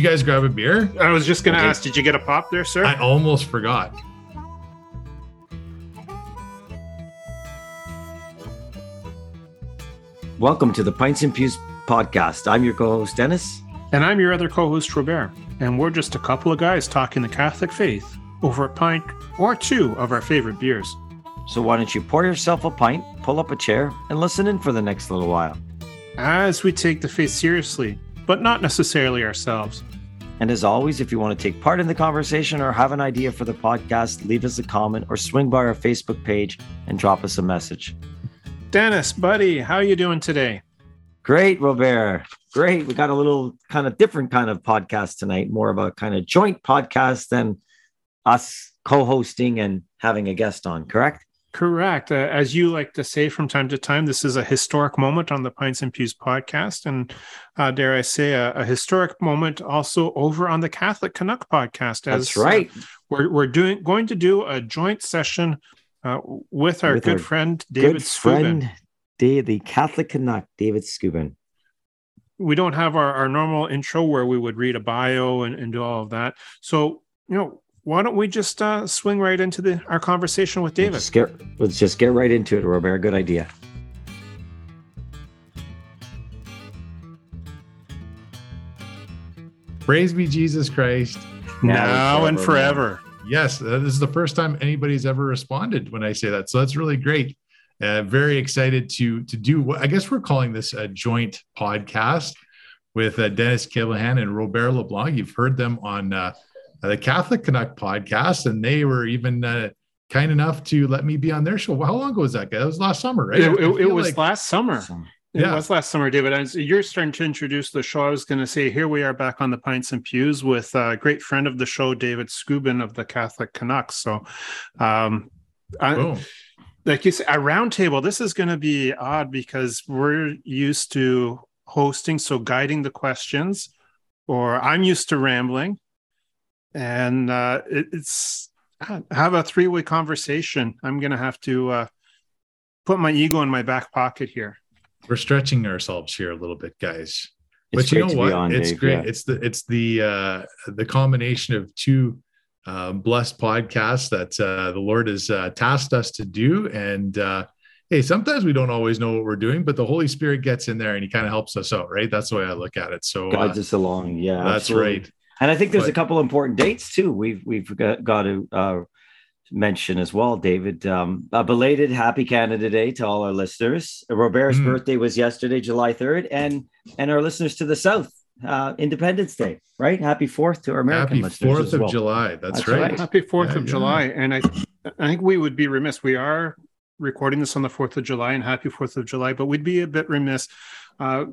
you guys grab a beer? I was just going to okay. ask, did you get a pop there, sir? I almost forgot. Welcome to the Pints and Pews podcast. I'm your co host, Dennis. And I'm your other co host, Robert. And we're just a couple of guys talking the Catholic faith over a pint or two of our favorite beers. So why don't you pour yourself a pint, pull up a chair, and listen in for the next little while? As we take the faith seriously, but not necessarily ourselves. And as always, if you want to take part in the conversation or have an idea for the podcast, leave us a comment or swing by our Facebook page and drop us a message. Dennis, buddy, how are you doing today? Great, Robert. Great. We got a little kind of different kind of podcast tonight, more of a kind of joint podcast than us co-hosting and having a guest on, correct? Correct. Uh, as you like to say from time to time, this is a historic moment on the Pints and Pews podcast. And uh, dare I say, a, a, historic moment also over on the Catholic Canuck podcast. As, That's right. Uh, we're, we're doing going to do a joint session uh, with our with good our friend David good friend, Dave, the Catholic Canuck, David Scubin. We don't have our, our normal intro where we would read a bio and, and do all of that. So, you know, why don't we just uh, swing right into the our conversation with David? Let's just get, let's just get right into it, Robert. Good idea. Praise be Jesus Christ. Now, now and forever. Yes, this is the first time anybody's ever responded when I say that. So that's really great. Uh, very excited to to do what I guess we're calling this a joint podcast with uh, Dennis Callahan and Robert LeBlanc. You've heard them on uh, the Catholic Canuck podcast, and they were even uh, kind enough to let me be on their show. Well, how long ago was that? That was last summer, right? It, it, it was like... last summer. It yeah. was last summer, David. Was, you're starting to introduce the show. I was going to say, here we are back on the Pints and Pews with a great friend of the show, David Scubin of the Catholic Canucks. So, um, I, like you said, a roundtable. This is going to be odd because we're used to hosting, so guiding the questions, or I'm used to rambling, and uh, it, it's have a three way conversation. I'm going to have to uh, put my ego in my back pocket here we're stretching ourselves here a little bit, guys. It's but you know what? On, it's Dave, great. Yeah. It's the it's the uh, the combination of two uh, blessed podcasts that uh, the Lord has uh, tasked us to do. And uh, hey, sometimes we don't always know what we're doing, but the Holy Spirit gets in there and He kind of helps us out, right? That's the way I look at it. So guides uh, us along. Yeah, that's absolutely. right. And I think there's but, a couple important dates too. We've we've got, got to uh, mention as well, David. Um, a belated Happy Canada Day to all our listeners. Robert's mm. birthday was yesterday, July 3rd, and and our listeners to the South, uh, Independence Day, right? Happy Fourth to our American Happy listeners. Fourth of well. July. That's, That's right. right. Happy Fourth yeah, of yeah. July. And I, I think we would be remiss. We are recording this on the Fourth of July, and Happy Fourth of July. But we'd be a bit remiss. Uh,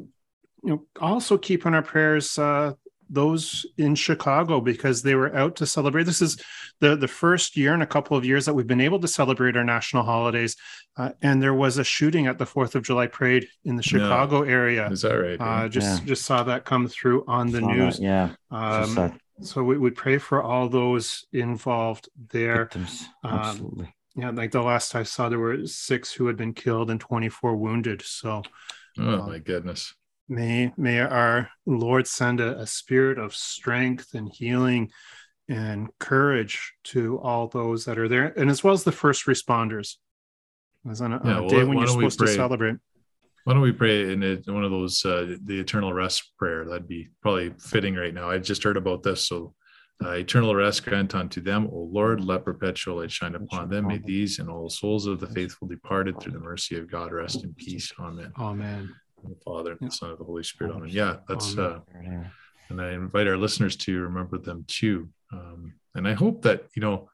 you know, also keep in our prayers uh, those in Chicago because they were out to celebrate. This is the, the first year in a couple of years that we've been able to celebrate our national holidays. Uh, and there was a shooting at the Fourth of July parade in the Chicago no. area. Is that right? Uh, just yeah. just saw that come through on the saw news. That, yeah. Um, so we would pray for all those involved there. Victims. Um, Absolutely. Um, yeah, like the last I saw, there were six who had been killed and 24 wounded. So, oh my goodness. May may our Lord send a, a, spirit of strength and healing and courage to all those that are there, and as well as the first responders. As on a, yeah, well, day when you're supposed to celebrate. Why don't we pray in, a, one of those uh, the eternal rest prayer? That'd be probably fitting right now. I just heard about this, so uh, eternal rest grant unto them, O Lord, let perpetual light shine upon them. May these and all souls of the faithful departed through the mercy of God rest in peace. Amen. Amen the Father and the Son of the Holy Spirit. Amen. Yeah, that's uh, and I invite our listeners to remember them too. Um, and I hope that you know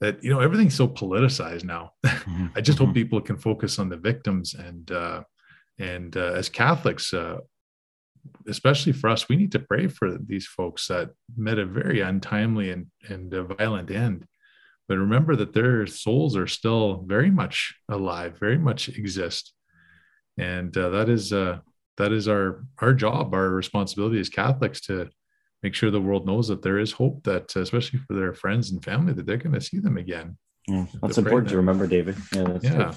that you know everything's so politicized now. Mm-hmm. I just hope mm-hmm. people can focus on the victims and uh, and uh, as Catholics, uh, especially for us, we need to pray for these folks that met a very untimely and and violent end. But remember that their souls are still very much alive, very much exist and uh, that is uh, that is our our job, our responsibility as Catholics to make sure the world knows that there is hope that, especially for their friends and family, that they're going to see them again. Yeah, that's important to remember, David. Yeah, yeah.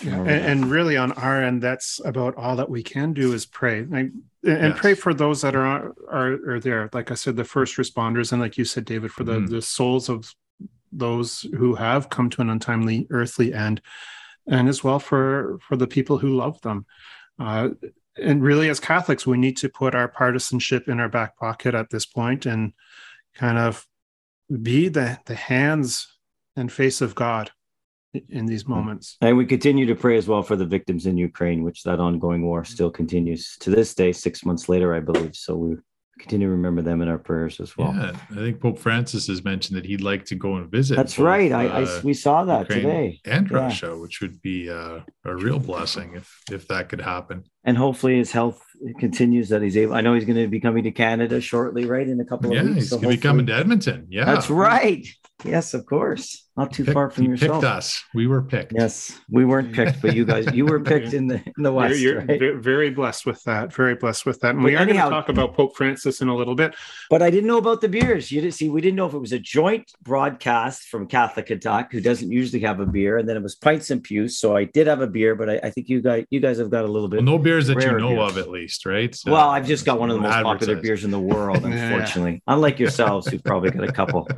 yeah. And, and, really, on our end, that's about all that we can do is pray. I, and yes. pray for those that are, are are there. Like I said, the first responders, and like you said, David, for the mm. the souls of those who have come to an untimely earthly end, and as well for for the people who love them. Uh, and really, as Catholics, we need to put our partisanship in our back pocket at this point and kind of be the the hands and face of God in these hmm. moments. And we continue to pray as well for the victims in Ukraine, which that ongoing war still continues to this day, six months later, I believe. So we continue to remember them in our prayers as well. Yeah, I think Pope Francis has mentioned that he'd like to go and visit. That's both, right. I, uh, I, we saw that Ukraine today and yeah. Russia, which would be uh, a real blessing if if that could happen. And hopefully his health continues that he's able. I know he's going to be coming to Canada shortly, right? In a couple of yeah, weeks. Yeah, he's so going to be coming to Edmonton. Yeah, that's right. Yes, of course. Not too picked, far from yourself. Picked us. We were picked. Yes, we weren't picked, but you guys, you were picked in the in the west. You're, you're right? very blessed with that. Very blessed with that. And we are going to talk about Pope Francis in a little bit. But I didn't know about the beers. You didn't see. We didn't know if it was a joint broadcast from Catholic Canuck, who doesn't usually have a beer, and then it was pints and pews. So I did have a beer, but I, I think you guys, you guys have got a little bit. Well, no beers that you know beers. of, at least, right? So, well, I've just got one of the most popular beers in the world, unfortunately. yeah. Unlike yourselves, who've probably got a couple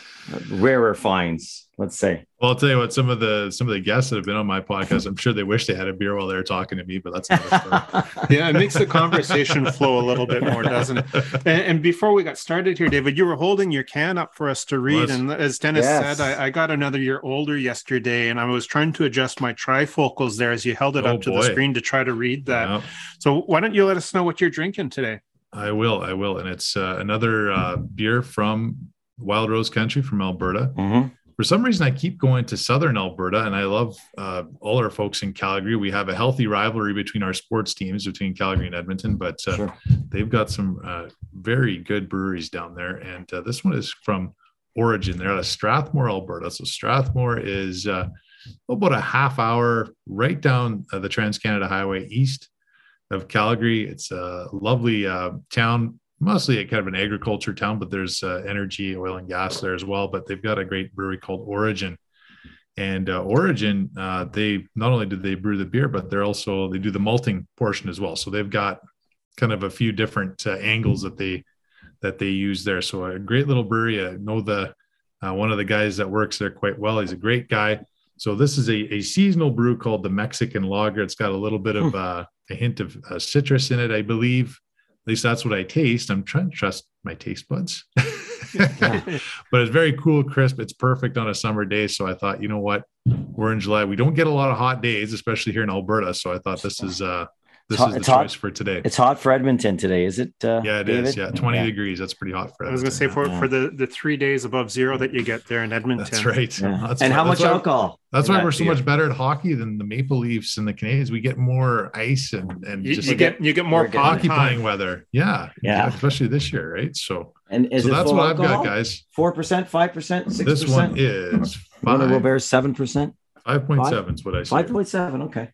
rarer finds let's say well i'll tell you what some of the some of the guests that have been on my podcast i'm sure they wish they had a beer while they were talking to me but that's yeah it makes the conversation flow a little bit more doesn't it and, and, before we got started here david you were holding your can up for us to read and as dennis yes. said I, I, got another year older yesterday and i was trying to adjust my trifocals there as you held it oh, up to boy. the screen to try to read that yeah. so why don't you let us know what you're drinking today I will, I will, and it's uh, another uh, beer from Wild Rose Country from Alberta. Mm-hmm. For some reason, I keep going to Southern Alberta, and I love uh, all our folks in Calgary. We have a healthy rivalry between our sports teams, between Calgary and Edmonton, but uh, sure. they've got some uh, very good breweries down there. And uh, this one is from Origin. They're out of Strathmore, Alberta. So Strathmore is uh, about a half hour right down uh, the Trans Canada Highway east of Calgary. It's a lovely town mostly a kind of an agriculture town, but there's uh, energy, oil and gas there as well. But they've got a great brewery called Origin. And uh, Origin, uh, they not only do they brew the beer, but they're also they do the malting portion as well. So they've got kind of a few different uh, angles that they that they use there. So a great little brewery. I know the uh, one of the guys that works there quite well. He's a great guy. So this is a, a seasonal brew called the Mexican Lager. It's got a little bit of hmm. uh, a hint of citrus in it, I believe least that's what I taste. I'm trying to trust my taste buds. but it's very cool, crisp. It's perfect on a summer day. So I thought, you know what? We're in July. We don't get a lot of hot days, especially here in Alberta. So I thought this is uh this hot, is the choice hot. for today. It's hot for Edmonton today, is it? Uh, yeah, it David? is. Yeah, twenty yeah. degrees. That's pretty hot for. Edmonton. I was going to say for yeah. for the the three days above zero that you get there in Edmonton. That's right. Yeah. That's and how much why, alcohol? That's why we're so much better at hockey than the Maple Leafs and the Canadiens. We get more ice and and you, just you get you get more hockey playing weather. Yeah, yeah, especially this year, right? So. And so that's what alcohol? I've got, guys. Four percent, five percent, six percent. This one is five. One of seven percent. Five point seven is what I said. Five point seven. Okay.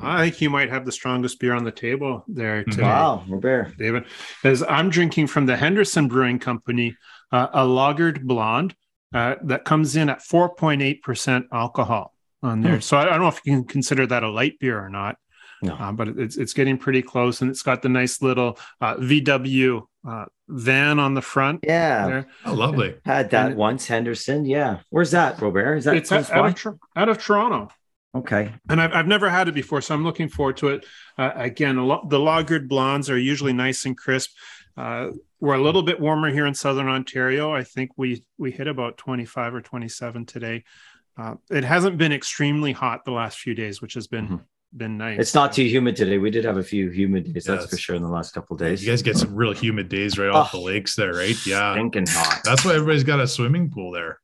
I think you might have the strongest beer on the table there today. Wow, Robert. David, as I'm drinking from the Henderson Brewing Company, uh, a lagered blonde uh, that comes in at 4.8 percent alcohol on there. Hmm. So I, I, don't know if you can consider that a light beer or not. No. Uh, but it's it's getting pretty close, and it's got the nice little uh, VW uh, van on the front. Yeah, there. oh, lovely. Had that and once, Henderson. Yeah, where's that, Robert? Is that it's out, out, of, out of Toronto? Okay. And I've, I've never had it before, so I'm looking forward to it. Uh, again, lo- the lagered blondes are usually nice and crisp. Uh, we're a little bit warmer here in Southern Ontario. I think we we hit about 25 or 27 today. Uh, it hasn't been extremely hot the last few days, which has been mm-hmm been nice. It's not too humid today. We did have a few humid days, that's for sure, in the last couple days. You guys get some real humid days right oh, off the lakes there, right? Yeah, stinking hot. That's why everybody's got a swimming pool there.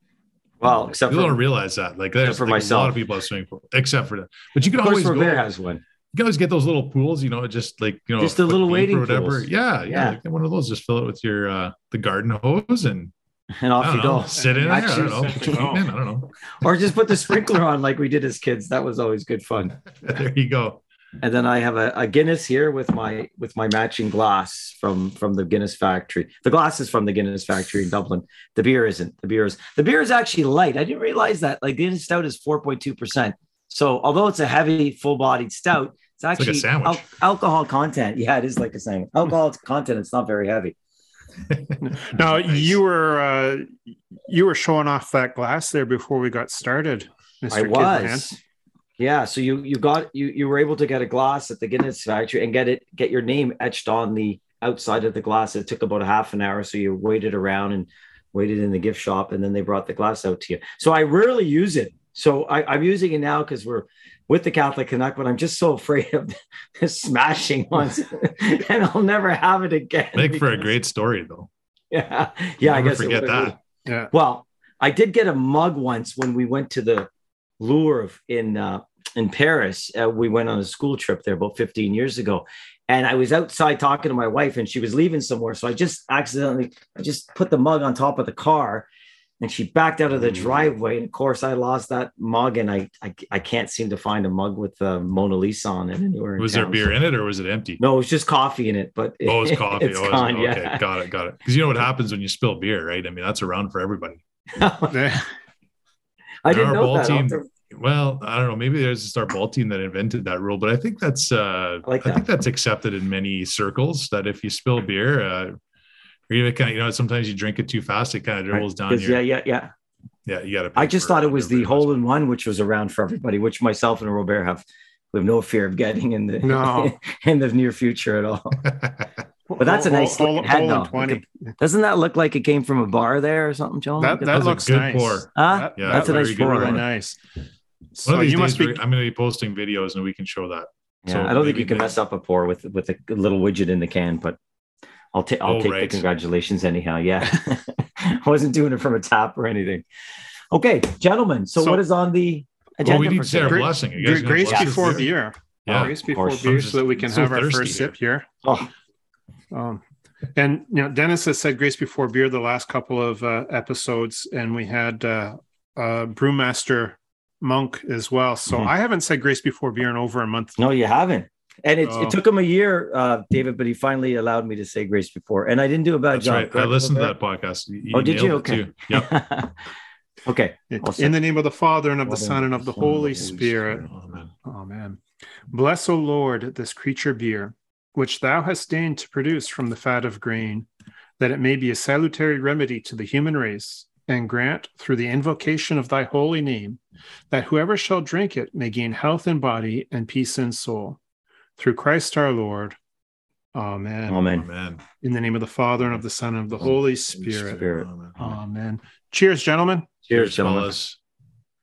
Well, except people for, don't realize that. Like there's for like myself. a lot of people have swimming pool, except for that. But you can always go. There has one. You can always get those little pools, you know, just like you know, just a little waiting or whatever. Pools. Yeah, yeah. yeah. one of those. Just fill it with your uh the garden hose and and off you know, go. Sit in there. I don't know. I don't know. or just put the sprinkler on like we did as kids. That was always good fun. there you go and then I have a, a, Guinness here with my with my matching glass from from the Guinness factory. The glass is from the Guinness factory in Dublin. The beer isn't. The beer is the beer is actually light. I didn't realize that. Like Guinness Stout is four point two percent. So although it's a heavy, full bodied stout, It's actually it's like al- alcohol content. Yeah, it is like a sandwich. Alcohol content. It's not very heavy. now nice. you were uh, you were showing off that glass there before we got started. Mr. I was. Yeah, so you you got you you were able to get a glass at the Guinness factory and get it get your name etched on the outside of the glass. It took about a half an hour, so you waited around and waited in the gift shop, and then they brought the glass out to you. So I rarely use it. So I, am using it now because we're with the Catholic Canuck, but I'm just so afraid of smashing once, and I'll never have it again. Make because... for a great story, though. Yeah, yeah. I guess forget that. Yeah. Well, I did get a mug once when we went to the Louvre in uh, in Paris. Uh, we went on a school trip there about 15 years ago, and I was outside talking to my wife, and she was leaving somewhere. So I just accidentally, I just put the mug on top of the car, and she backed out of the mm. driveway. And of course, I lost that mug, and I I, I can't seem to find a mug with uh, Mona Lisa on it anywhere. Was town, there beer so. in it, or was it empty? No, it was just coffee in it. But oh, it was coffee. it's oh, gone, okay, yeah. got it, got it. Because you know what happens when you spill beer, right? I mean, that's around for everybody. I didn't know that. Team, well, I don't know. Maybe there's a our ball team that invented that rule, but I think that's uh, I, like that. I think that's accepted in many circles. That if you spill beer, uh, or even kind of, you know, sometimes you drink it too fast, it kind of dribbles down. Your, yeah, yeah, yeah. Yeah, you got to. I just thought it was the hole in one, which was around for everybody, which myself and Robert have. We have no fear of getting in the no. in the near future at all. But that's a nice hole, head, though. 20. Doesn't that look like it came from a bar there or something, John? That, that looks good nice. pour. Huh? That, yeah, that's a nice pour. Really nice. So you must be. I'm going to be posting videos and we can show that. Yeah, so I don't think you can mess up a pour with with a little widget in the can, but I'll take I'll oh, take right. the congratulations anyhow. Yeah, I wasn't doing it from a tap or anything. Okay, gentlemen. So, so what is on the agenda? Well, we need to say our blessing. Grace before beer. Yeah, grace before beer, so that we can have our first sip here. Oh. Um, and you know, Dennis has said grace before beer the last couple of uh, episodes, and we had uh, uh, brewmaster monk as well. So mm-hmm. I haven't said grace before beer in over a month. No, you haven't. And it, it took him a year, uh, David, but he finally allowed me to say grace before. And I didn't do a bad That's job. Right. I listened to that podcast. You oh, did you? Okay. Yep. okay. In the name of the Father and of the Son and of the Holy Spirit. Amen. Amen. Bless, O Lord, this creature beer, which thou hast deigned to produce from the fat of grain, that it may be a salutary remedy to the human race and grant through the invocation of thy holy name that whoever shall drink it may gain health in body and peace in soul. Through Christ our Lord. Amen. Amen. Amen. In the name of the Father and of the Son and of the Holy Spirit. Spirit. Amen. Amen. Cheers, gentlemen. Cheers, Cheers gentlemen.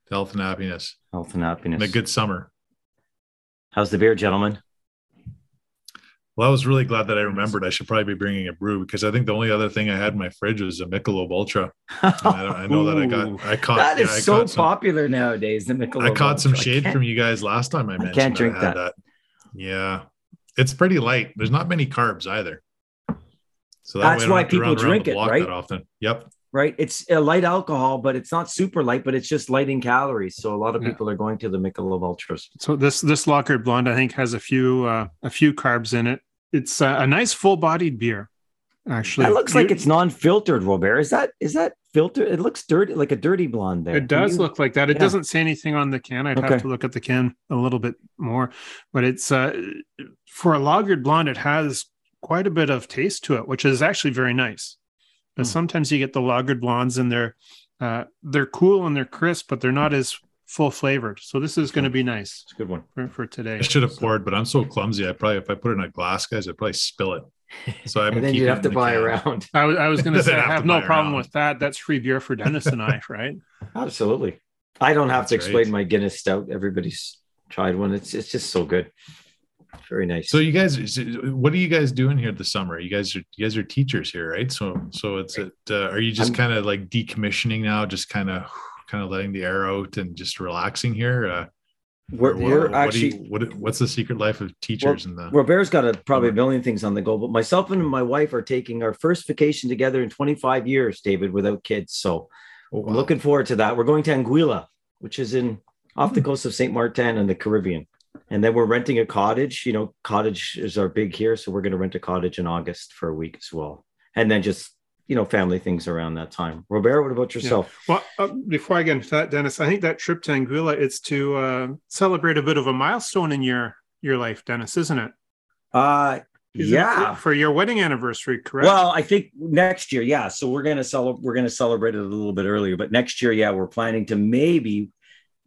Health and happiness. Health and happiness. And a good summer. How's the beer, gentlemen? Well, I was really glad that I remembered I should probably be bringing a brew because I think the only other thing I had in my fridge was a Michelob Ultra. I, I, know that I got, I caught. That is yeah, so some, popular nowadays. The Michelob. I caught some shade from you guys last time I mentioned. I can't drink that. that. Yeah, it's pretty light. There's not many carbs either. So that that's why people drink it, right? That often. Yep. Right. It's a light alcohol, but it's not super light, but it's just light in calories. So a lot of people are going to the Michelob Ultras. So this this lagered Blonde, I think, has a few uh, a few carbs in it it's a, a nice full-bodied beer. Actually, that looks like it's non-filtered, Robert. Is that is that filtered? It looks dirty, like a dirty blonde. There, it does you... look like that. It yeah. doesn't say anything on the can. I'd okay. have to look at the can a little bit more, but it's uh, for a lagered blonde. It has quite a bit of taste to it, which is actually very nice. But hmm. sometimes you get the lagered blondes, and they're uh, they're cool and they're crisp, but they're not as full flavored. So this is going to be nice. It's a good one for, for today. I should have so. poured, but I'm so clumsy. I probably if I put it in a glass, guys, I'd probably spill it. So I'm and then you have to buy can. around. I was, I was going to say I have, have no problem around. with that. That's free beer for Dennis and I, right? Absolutely. I don't have That's to explain right. my Guinness Stout. Everybody's tried one. It's it's just so good. Very nice. So you guys, what are you guys doing here this summer? You guys are you guys are teachers here, right? So so it's it. Uh, are you just kind of like decommissioning now? Just kind of kind of letting the air out and just relaxing here? Uh, we're, we're actually you, what, what's the secret life of teachers well, in the Robert's got a probably a million things on the go, but myself and my wife are taking our first vacation together in 25 years, David, without kids. So oh, wow. Looking forward to that. We're going to Anguilla, which is in off the hmm. coast of St. Martin in the Caribbean. And then we're renting a cottage. You know, cottage is our big here. So we're going to rent a cottage in August for a week as well. And then just you know family things around that time. Robert, what about yourself? Yeah. Well, uh, before I get into that, Dennis, I think that trip to Anguilla it's to uh, celebrate a bit of a milestone in your your life, Dennis, isn't it? Uh, Is yeah. for your wedding anniversary, correct? Well, I think next year, yeah. So we're gonna celebrate. We're gonna celebrate it a little bit earlier, but next year, yeah, we're planning to maybe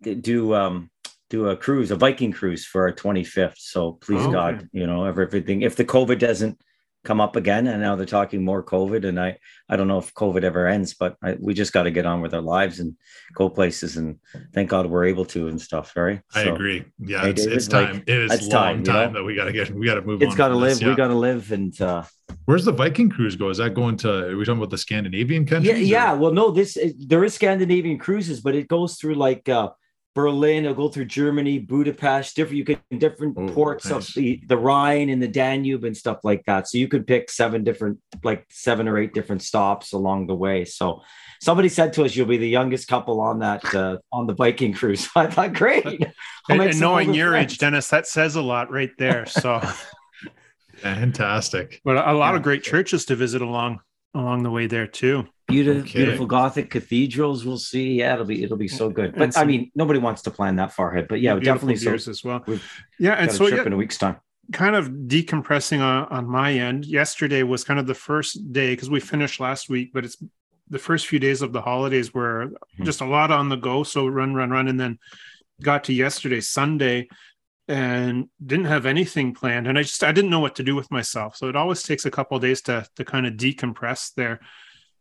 do um do a cruise, a Viking cruise for our 25th. So please Oh, okay. God, you know, if everything, if the COVID doesn't come up again, and now they're talking more COVID, and I, I don't know if COVID ever ends, but I, we just got to get on with our lives and go places, and thank God we're able to and stuff. Right? I So agree. Yeah, Hey, it's, David, it's time. like, it is it's long time, time, you know? that we got to get. We got to move. it's got to live. this, We got to live, and uh, Where's the Viking cruise go? Is that going to? Are we talking about the Scandinavian countries? Yeah, yeah. Well, no, this there is Scandinavian cruises, but it goes through like uh, Berlin. It'll go through Germany, Budapest, different. You can different Oh, ports nice. of the the Rhine and the Danube and stuff like that. So you could pick seven different, like seven or eight different stops along the way. So somebody said to us, "You'll be the youngest couple on that uh, on the Viking cruise." I thought, great. And, and knowing your friends. age, Dennis, that says a lot right there. So, fantastic. but a lot Yeah. of great churches to visit along along the way there too. Beautiful, Okay. beautiful Gothic cathedrals. We'll see. Yeah, it'll be it'll be so good. And But I mean, nobody wants to plan that far ahead. But yeah, Beautiful definitely. So as well. Yeah, and so trip yeah, in a week's time. kind of decompressing on, on my end. Yesterday was kind of the first day because we finished last week, but it's the first few days of the holidays were Mhm. just a lot on the go. So run, run, run, and then got to yesterday, Sunday, and didn't have anything planned. And I just I didn't know what to do with myself. So it always takes a couple of days to to kind of decompress there.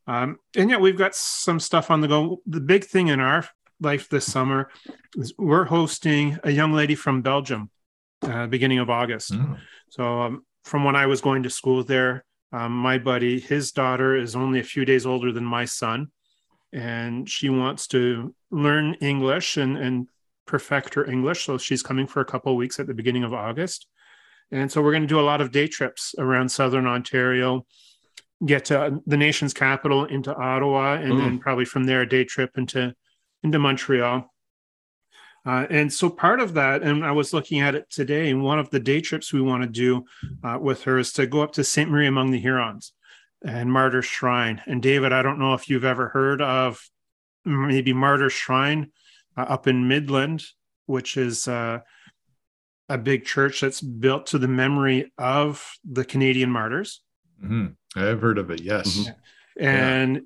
Um, and yet we've got some stuff on the go. The big thing in our life this summer is we're hosting a young lady from Belgium, uh, beginning of August. Mm. So um, from when I was going to school there, um, my buddy, his daughter is only a few days older than my son, and she wants to learn English and and perfect her English. So she's coming for a couple of weeks at the beginning of August, and so we're going to do a lot of day trips around Southern Ontario, get to the nation's capital into Ottawa, and then probably from there a day trip into into Montreal. Uh, and so part of that, and I was looking at it today, and one of the day trips we want to do uh, with her is to go up to St. Marie among the Hurons and Martyr Shrine. And David, I don't know if you've ever heard of maybe Martyr Shrine uh, up in Midland, which is uh, a big church that's built to the memory of the Canadian martyrs. Mhm. I've heard of it. Yes. Mhm. And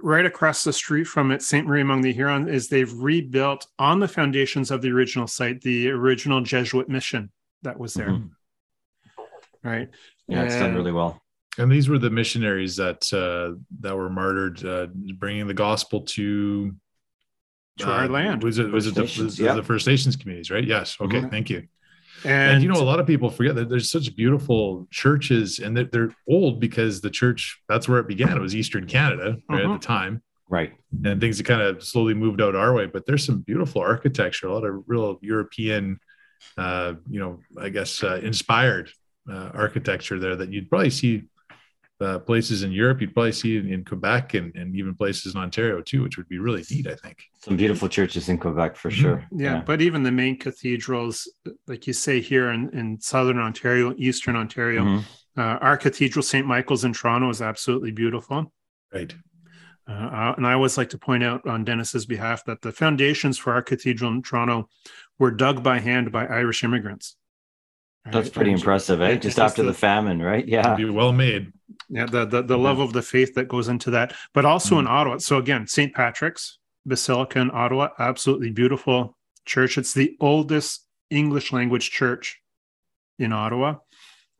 right across the street from it, St. Marie among the Huron, is they've rebuilt on the foundations of the original site the original Jesuit mission that was there. Mhm. Right. Yeah, it's done really well. And these were the missionaries that uh, that were martyred, uh, bringing the gospel to To our land. Was it was it the, was yeah. the First Nations communities, right? Yes. Okay. Mhm. Thank you. And, And, you know, a lot of people forget that there's such beautiful churches, and that they're old because the church that's where it began. It was Eastern Canada right, at the time, Right. and things have kind of slowly moved out our way. But there's some beautiful architecture, a lot of real European, uh, you know, I guess uh, inspired uh, architecture there that you'd probably see uh, places in Europe. You'd probably see in, in Quebec and, and even places in Ontario too, which would be really neat. I think. Some beautiful churches in Quebec for Mhm. sure. yeah, but even the main cathedrals, like you say here in, in Southern Ontario, Eastern Ontario, Mhm. uh, our cathedral, St. Michael's in Toronto, is absolutely beautiful. Right. Uh, and I always like to point out on Dennis's behalf that the foundations for our cathedral in Toronto were dug by hand by Irish immigrants. That's pretty And- impressive, eh? Just just after the famine, right? Yeah. Be well made. Yeah, the the, the love of the faith that goes into that, but also Mm-hmm. in Ottawa. So again, St. Patrick's Basilica in Ottawa, absolutely beautiful church. It's the oldest English language church in Ottawa,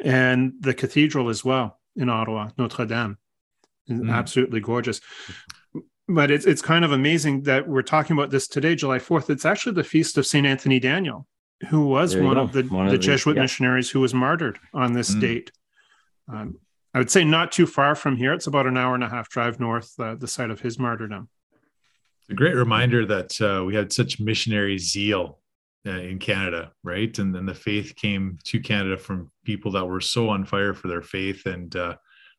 and the cathedral as well in Ottawa, Notre Dame, is Mm. absolutely gorgeous. But it's it's kind of amazing that we're talking about this today, July fourth. It's actually the feast of Saint Anthony Daniel, who was There one go. of the, One of the the- Jesuit yeah. missionaries who was martyred on this Mm. date. Um, I would say not too far from here. It's about an hour and a half drive north, uh, the site of his martyrdom. It's a great reminder that uh, we had such missionary zeal uh, in Canada, right? And then the faith came to Canada from people that were so on fire for their faith. And uh,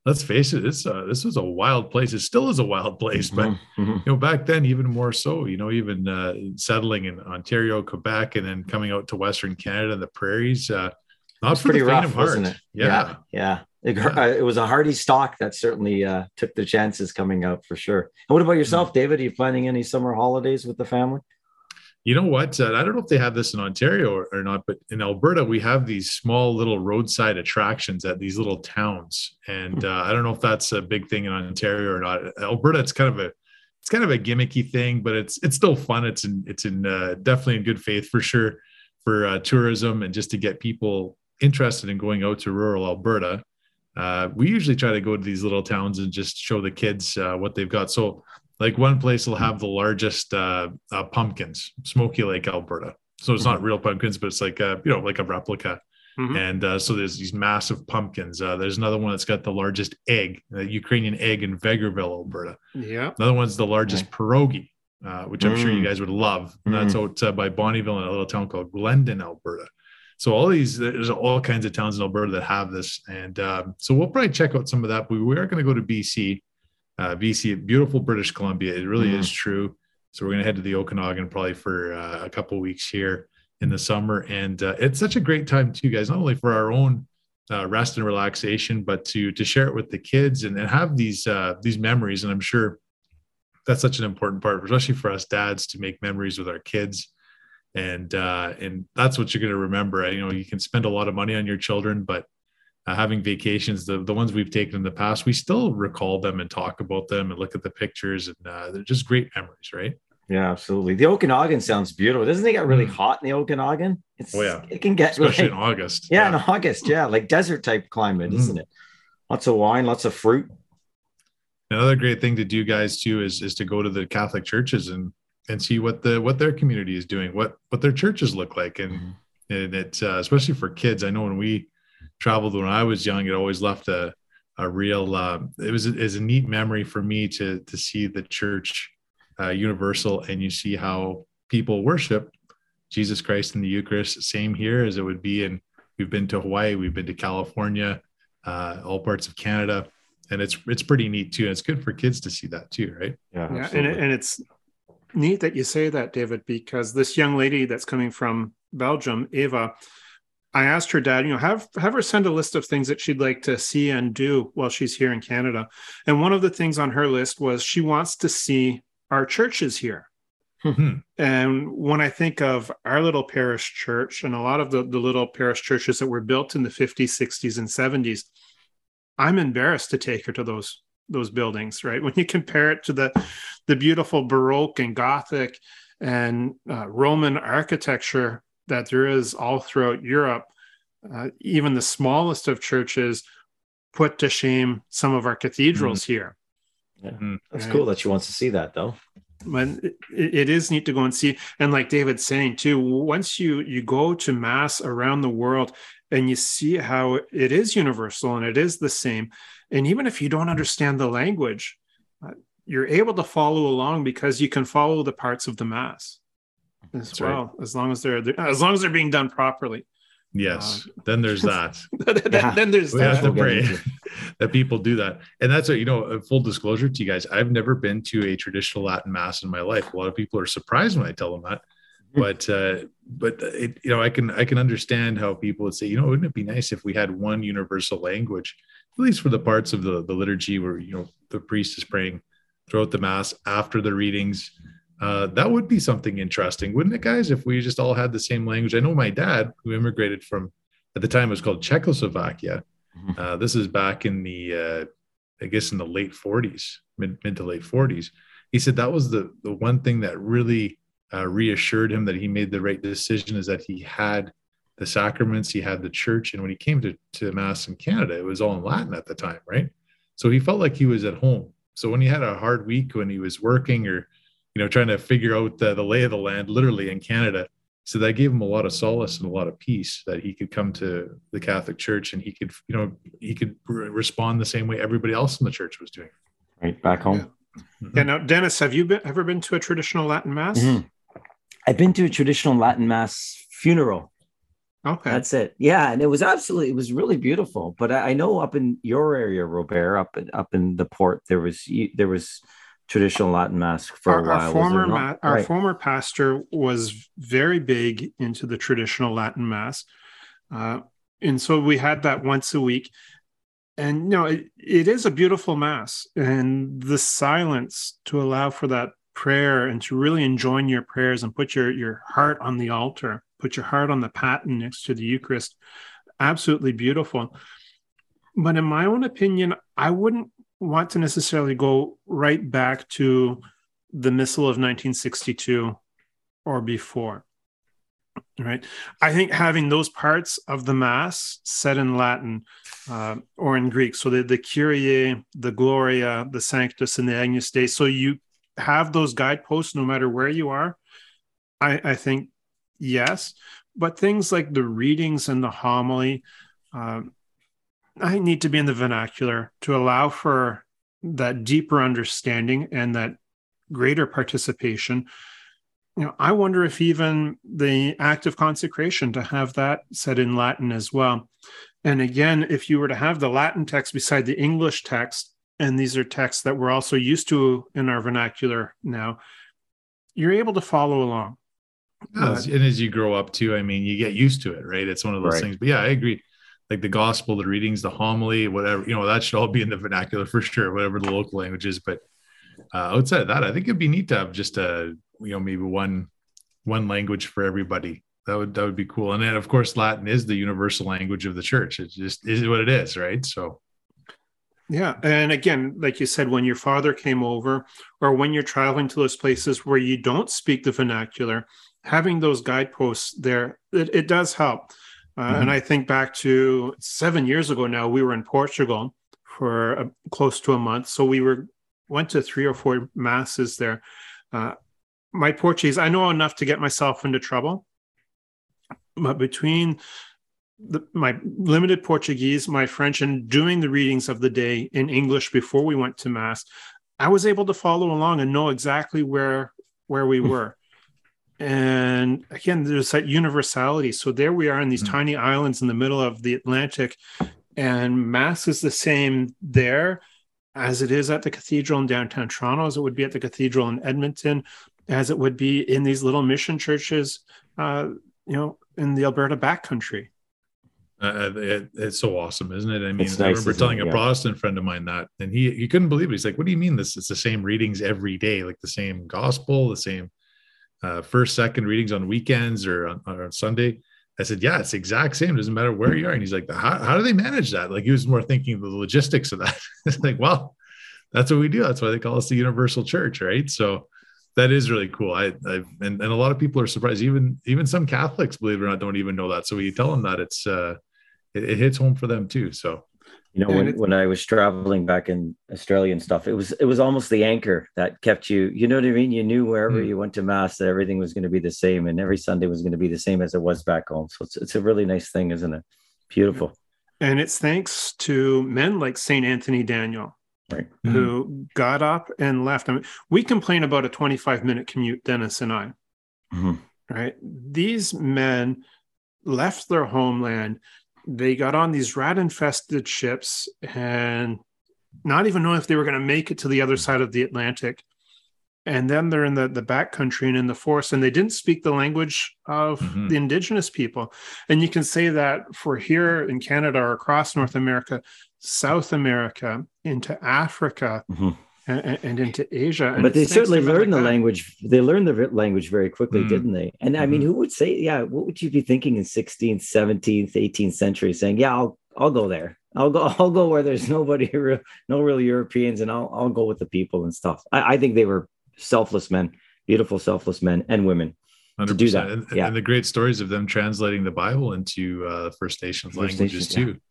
let's face it, this uh, this was a wild place. It still is a wild place, but Mhm. Mhm. you know, back then even more so. You know, even uh, settling in Ontario, Quebec, and then coming out to Western Canada, and the prairies. Uh, not for pretty the faint rough, of heart. wasn't it? Yeah. Yeah. It, Yeah. uh, it was a hardy stock that certainly uh, took the chances coming out for sure. And what about yourself, David? Are you planning any summer holidays with the family? You know what? Uh, I don't know if they have this in Ontario or, or, not, but in Alberta, we have these small little roadside attractions at these little towns. And uh, I don't know if that's a big thing in Ontario or not. Alberta, it's kind of a it's kind of a gimmicky thing, but it's it's still fun. It's in it's in uh, definitely in good faith for sure for uh, tourism and just to get people interested in going out to rural Alberta. Uh, we usually try to go to these little towns and just show the kids uh, what they've got. So like one place will have the largest uh, uh, pumpkins, Smoky Lake, Alberta. So it's mm-hmm. not real pumpkins, but it's like a, you know like a replica. Mm-hmm. And uh, so there's these massive pumpkins. Uh, there's another one that's got the largest egg, the Ukrainian egg in Vegreville, Alberta. Yeah. Another one's the largest okay. pierogi, uh, which I'm mm. sure you mm. guys would love. And mm. that's out uh, by Bonnyville in a little town called Glendon, Alberta. So all these, there's all kinds of towns in Alberta that have this, and um, so we'll probably check out some of that. But we are going to go to BC uh, BC, beautiful British Columbia. It really mm. is true. So we're going to head to the Okanagan probably for uh, a couple weeks here in the summer, and uh, it's such a great time too, guys. Not only for our own uh, rest and relaxation, but to to share it with the kids and, and have these uh, these memories. And I'm sure that's such an important part, especially for us dads, to make memories with our kids. And uh, and that's what you're going to remember. You know, you can spend a lot of money on your children, but uh, having vacations, the, the ones we've taken in the past, we still recall them and talk about them and look at the pictures, and uh, they're just great memories, right? Yeah, absolutely. The Okanagan sounds beautiful. Doesn't it get really mm. hot in the Okanagan? It's, oh yeah, it can get especially like, in August. Yeah, yeah, in August. Yeah, like desert type climate, mm. isn't it? Lots of wine, lots of fruit. Another great thing to do, guys, too, is is to go to the Catholic churches and and see what the what their community is doing, what what their churches look like, and mm. and it's uh, especially for kids. I know when we traveled when I was young, it always left a a real uh, it was is a neat memory for me to to see the church uh, universal and you see how people worship Jesus Christ in the Eucharist. Same here as it would be in we've been to Hawaii, we've been to California, uh, all parts of Canada, and it's it's pretty neat too. And it's good for kids to see that too, right? Yeah, yeah and, and it's neat that you say that, David, because this young lady that's coming from Belgium, Ava, I asked her dad, you know, have have her send a list of things that she'd like to see and do while she's here in Canada. And one of the things on her list was she wants to see our churches here. Mm-hmm. And when I think of our little parish church and a lot of the, the little parish churches that were built in the 50s, 60s, and 70s, I'm embarrassed to take her to those those buildings, right? When you compare it to the the beautiful Baroque and Gothic and uh, Roman architecture that there is all throughout Europe, uh, even the smallest of churches put to shame some of our cathedrals mm. here. Yeah. Mm. That's right. cool that she wants to see that though. But it, it is neat to go and see. And like David's saying too, once you you go to mass around the world and you see how it is universal and it is the same, and even if you don't understand the language, uh, you're able to follow along because you can follow the parts of the mass as That's well, right. as long as they're as long as they're being done properly. Yes, uh, then there's that. yeah. Then there's we that. have to pray that people do that, and that's what you know. Full disclosure to you guys, I've never been to a traditional Latin mass in my life. A lot of people are surprised when I tell them that, mm-hmm. but uh, but it, you know, I can I can understand how people would say, you know, wouldn't it be nice if we had one universal language, at least for the parts of the the liturgy where you know the priest is praying throughout the mass after the readings uh, that would be something interesting, wouldn't it, guys? If we just all had the same language. I know my dad, who immigrated from at the time it was called Czechoslovakia. Mm-hmm. Uh, this is back in the, uh, I guess, in the late 40s, mid, mid to late 40s. He said that was the the one thing that really uh, reassured him that he made the right decision is that he had the sacraments, he had the church, and when he came to to mass in Canada, it was all in Latin at the time, right? So he felt like he was at home. So when he had a hard week when he was working or you know, trying to figure out the, the lay of the land, literally in Canada. So that gave him a lot of solace and a lot of peace that he could come to the Catholic Church and he could, you know, he could respond the same way everybody else in the church was doing. Right back home. Yeah. Mm-hmm. yeah now, Dennis, have you been, ever been to a traditional Latin mass? Mm-hmm. I've been to a traditional Latin mass funeral. Okay, that's it. Yeah, and it was absolutely, it was really beautiful. But I, I know up in your area, Robert, up in, up in the port, there was there was traditional Latin mass for our, a while. Our former, ma- our right. former pastor was very big into the traditional Latin mass. Uh, and so we had that once a week. And you know, it, it is a beautiful mass, and the silence to allow for that prayer and to really enjoin your prayers and put your, your heart on the altar, put your heart on the paten next to the Eucharist. Absolutely beautiful. But in my own opinion, I wouldn't want to necessarily go right back to the missal of 1962 or before. Right. I think having those parts of the Mass said in Latin uh, or in Greek, so the, the Kyrie, the Gloria, the Sanctus, and the Agnus Dei, so you have those guideposts no matter where you are. I, I think yes. But things like the readings and the homily, um, I need to be in the vernacular to allow for that deeper understanding and that greater participation. You know, I wonder if even the act of consecration to have that said in Latin as well. And again, if you were to have the Latin text beside the English text, and these are texts that we're also used to in our vernacular now, you're able to follow along. Uh, and as you grow up too, I mean, you get used to it, right? It's one of those right. things. But yeah, I agree like the gospel, the readings, the homily, whatever, you know, that should all be in the vernacular for sure, whatever the local language is. But uh, outside of that, I think it'd be neat to have just a, you know, maybe one, one language for everybody. That would, that would be cool. And then of course, Latin is the universal language of the church. It just is what it is. Right. So, yeah. And again, like you said, when your father came over or when you're traveling to those places where you don't speak the vernacular, having those guideposts there, it, it does help uh, mm-hmm. And I think back to seven years ago now, we were in Portugal for a, close to a month. So we were went to three or four masses there. Uh, my Portuguese, I know enough to get myself into trouble, but between the, my limited Portuguese, my French, and doing the readings of the day in English before we went to mass, I was able to follow along and know exactly where where we hmm. were and again there's that universality so there we are in these mm-hmm. tiny islands in the middle of the atlantic and mass is the same there as it is at the cathedral in downtown toronto as it would be at the cathedral in edmonton as it would be in these little mission churches uh, you know in the alberta backcountry uh, it, it's so awesome, isn't it? I mean, I remember telling a yeah. Protestant friend of mine that, and he he couldn't believe it. He's like, "What do you mean this? It's the same readings every day, like the same gospel, the same uh, first, second readings on weekends or on, on Sunday. I said, yeah, it's exact same. It doesn't matter where you are. And he's like, how, how do they manage that? Like he was more thinking the logistics of that. it's like, well, that's what we do. That's why they call us the universal church. Right. So that is really cool. I, I and, and a lot of people are surprised. Even, even some Catholics, believe it or not, don't even know that. So when you tell them that it's, uh, it, it hits home for them too. So you know, when, when I was traveling back in Australia and stuff, it was it was almost the anchor that kept you. You know what I mean? You knew wherever mm. you went to mass that everything was going to be the same, and every Sunday was going to be the same as it was back home. So it's it's a really nice thing, isn't it? Beautiful. And it's thanks to men like Saint Anthony Daniel, right. who mm. got up and left. I mean, we complain about a 25 minute commute, Dennis and I. Mm-hmm. Right? These men left their homeland they got on these rat infested ships and not even knowing if they were going to make it to the other side of the Atlantic. And then they're in the, the back country and in the forest, and they didn't speak the language of mm-hmm. the indigenous people. And you can say that for here in Canada or across North America, South America, into Africa, mm-hmm and, and into Asia. And but they certainly learned like the that. language. They learned the language very quickly, mm. didn't they? And I mean, mm-hmm. who would say, yeah, what would you be thinking in 16th, 17th, 18th century saying, yeah, I'll, I'll go there. I'll go, I'll go where there's nobody, real, no real Europeans, and I'll, I'll go with the people and stuff. I, I think they were selfless men, beautiful, selfless men and women. 100%. to do that. And, yeah. and the great stories of them translating the Bible into uh, First Nations First languages Nations, too.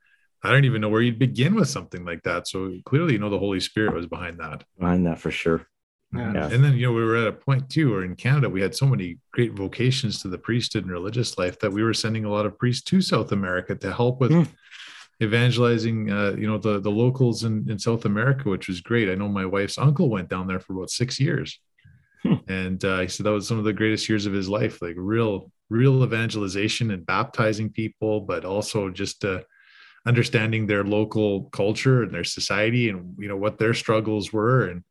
Yeah. I don't even know where you'd begin with something like that. So clearly, you know, the Holy Spirit was behind that. Behind that for sure. Yeah. yeah. And then, you know, we were at a point too, where in Canada, we had so many great vocations to the priesthood and religious life that we were sending a lot of priests to South America to help with mm. evangelizing, uh, you know, the, the locals in, in South America, which was great. I know my wife's uncle went down there for about six years. Hmm. And uh, he said that was some of the greatest years of his life, like real, real evangelization and baptizing people, but also just, uh, understanding their local culture and their society and you know what their struggles were and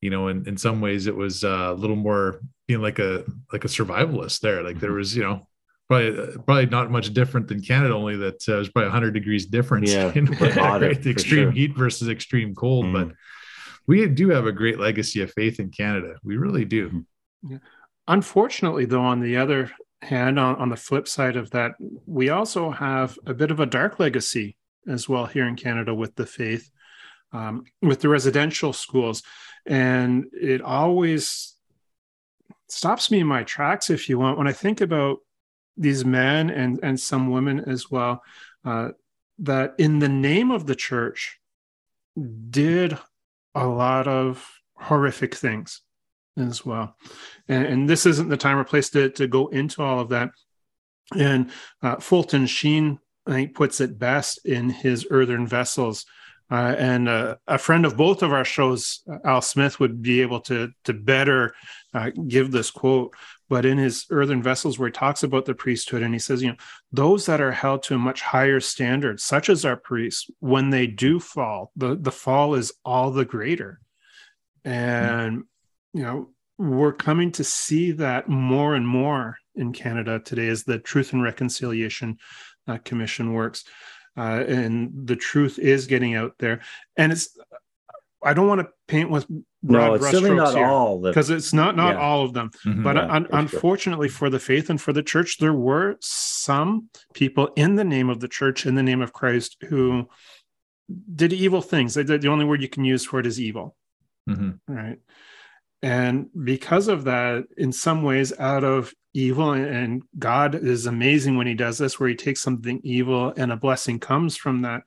you know in, in some ways it was uh, a little more being like a like a survivalist there like there mm-hmm. was you know probably probably not much different than canada only that uh, was probably 100 degrees difference yeah, in right? extreme sure. heat versus extreme cold mm. but we do have a great legacy of faith in Canada. We really do. Mm-hmm. Yeah. Unfortunately, though, on the other hand, on, on the flip side of that, we also have a bit of a dark legacy as well here in Canada with the faith, um, with the residential schools. And it always stops me in my tracks, if you want, when I think about these men and, and some women as well, uh, that in the name of the church did a lot of horrific things as well. And, and, this isn't the time or place to, to go into all of that. And uh, Fulton Sheen, I think, puts it best in his Earthen Vessels. Uh, and uh, a friend of both of our shows, Al Smith, would be able to, to better uh, give this quote. But in his Earthen Vessels, where he talks about the priesthood, and he says, you know, those that are held to a much higher standard, such as our priests, when they do fall, the, the fall is all the greater. And mm-hmm you know, we're coming to see that more and more in Canada today as the Truth and Reconciliation uh, Commission works. Uh, and the truth is getting out there. And it's, I don't want to paint with no, it's certainly not here, all because it's not not yeah. all of them. Mm-hmm, but yeah, un- unfortunately sure. for the faith and for the church, there were some people in the name of the church, in the name of Christ, who did evil things. The only word you can use for it is evil. Mm-hmm. Right. And because of that, in some ways, out of evil, and God is amazing when he does this, where he takes something evil and a blessing comes from that.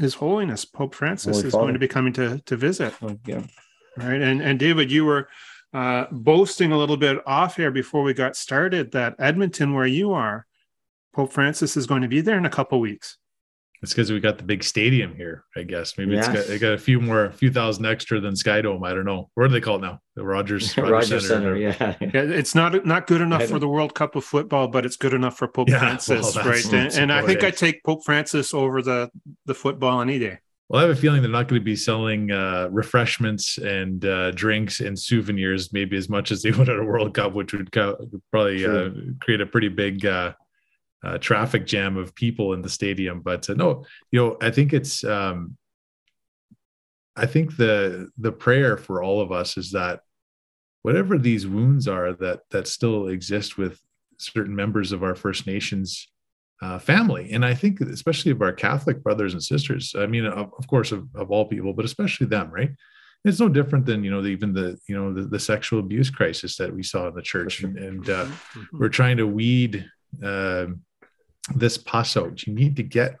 His Holiness Pope Francis Holy is Father. going to be coming to to visit. Oh, yeah. Right. And and David, you were uh, boasting a little bit off air before we got started that Edmonton, where you are, Pope Francis is going to be there in a couple weeks. It's because we got the big stadium here, I guess. Maybe yes. it's got, it got a few more, a few thousand extra than Skydome. I don't know. What do they call it now? The Rogers, Rogers, Center. Center yeah. yeah. It's not not good enough for the World Cup of football, but it's good enough for Pope yeah, Francis, well, right? And, and I think I take Pope Francis over the the football any day. Well, I have a feeling they're not going to be selling uh, refreshments and uh, drinks and souvenirs maybe as much as they would at a World Cup, which would probably uh, create a pretty big uh, traffic jam of people in the stadium. But uh, no, you know, I think it's, um, I think the the prayer for all of us is that whatever these wounds are that that still exist with certain members of our First Nations uh, family, and I think especially of our Catholic brothers and sisters. I mean, of, of course, of, of all people, but especially them, right? it's no different than you know the, even the you know the, the, sexual abuse crisis that we saw in the church and, and uh, mm-hmm. we're trying to weed uh, this pass out. You need to get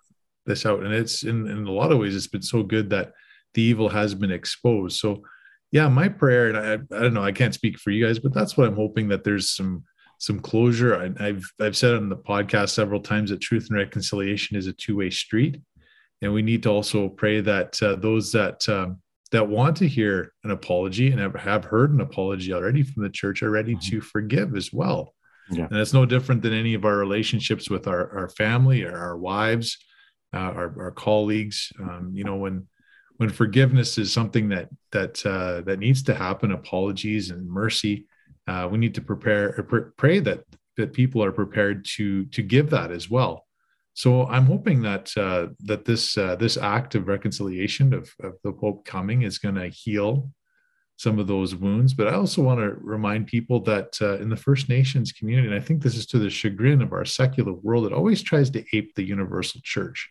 this out. And it's in, in a lot of ways, it's been so good that the evil has been exposed. So yeah, my prayer, and I, I don't know, I can't speak for you guys, but that's what I'm hoping that there's some some closure. I, have I've said on the podcast several times that truth and reconciliation is a two way street, and we need to also pray that uh, those that um, that want to hear an apology and have, have heard an apology already from the church are ready mm-hmm. to forgive as well. Yeah. And it's no different than any of our relationships with our, our family or our wives, uh, our, our colleagues. Um, you know, when when forgiveness is something that that uh, that needs to happen, apologies and mercy, uh, we need to prepare pr- pray that that people are prepared to to give that as well. So I'm hoping that uh, that this uh, this act of reconciliation of, of the Pope coming is going to heal some of those wounds. But I also want to remind people that uh, in the First Nations community, and I think this is to the chagrin of our secular world, it always tries to ape the universal church.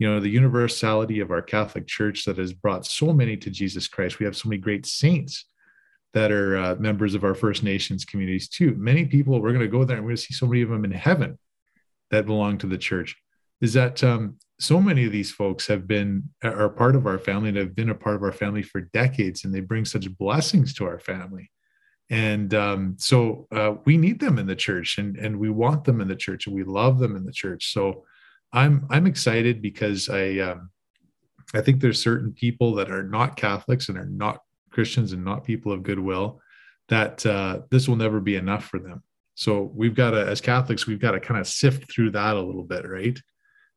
You know, the universality of our Catholic Church that has brought so many to Jesus Christ. We have so many great saints that are uh, members of our First Nations communities too. Many people, we're going to go there and we're going to see so many of them in heaven that belong to the church. Is that um, so many of these folks have been are part of our family and have been a part of our family for decades and they bring such blessings to our family. And um, so uh, we need them in the church and, and we want them in the church and we love them in the church. So i'm i'm excited because i um, i think there's certain people that are not catholics and are not christians and not people of goodwill that uh, this will never be enough for them. So we've got to as catholics we've got to kind of sift through that a little bit right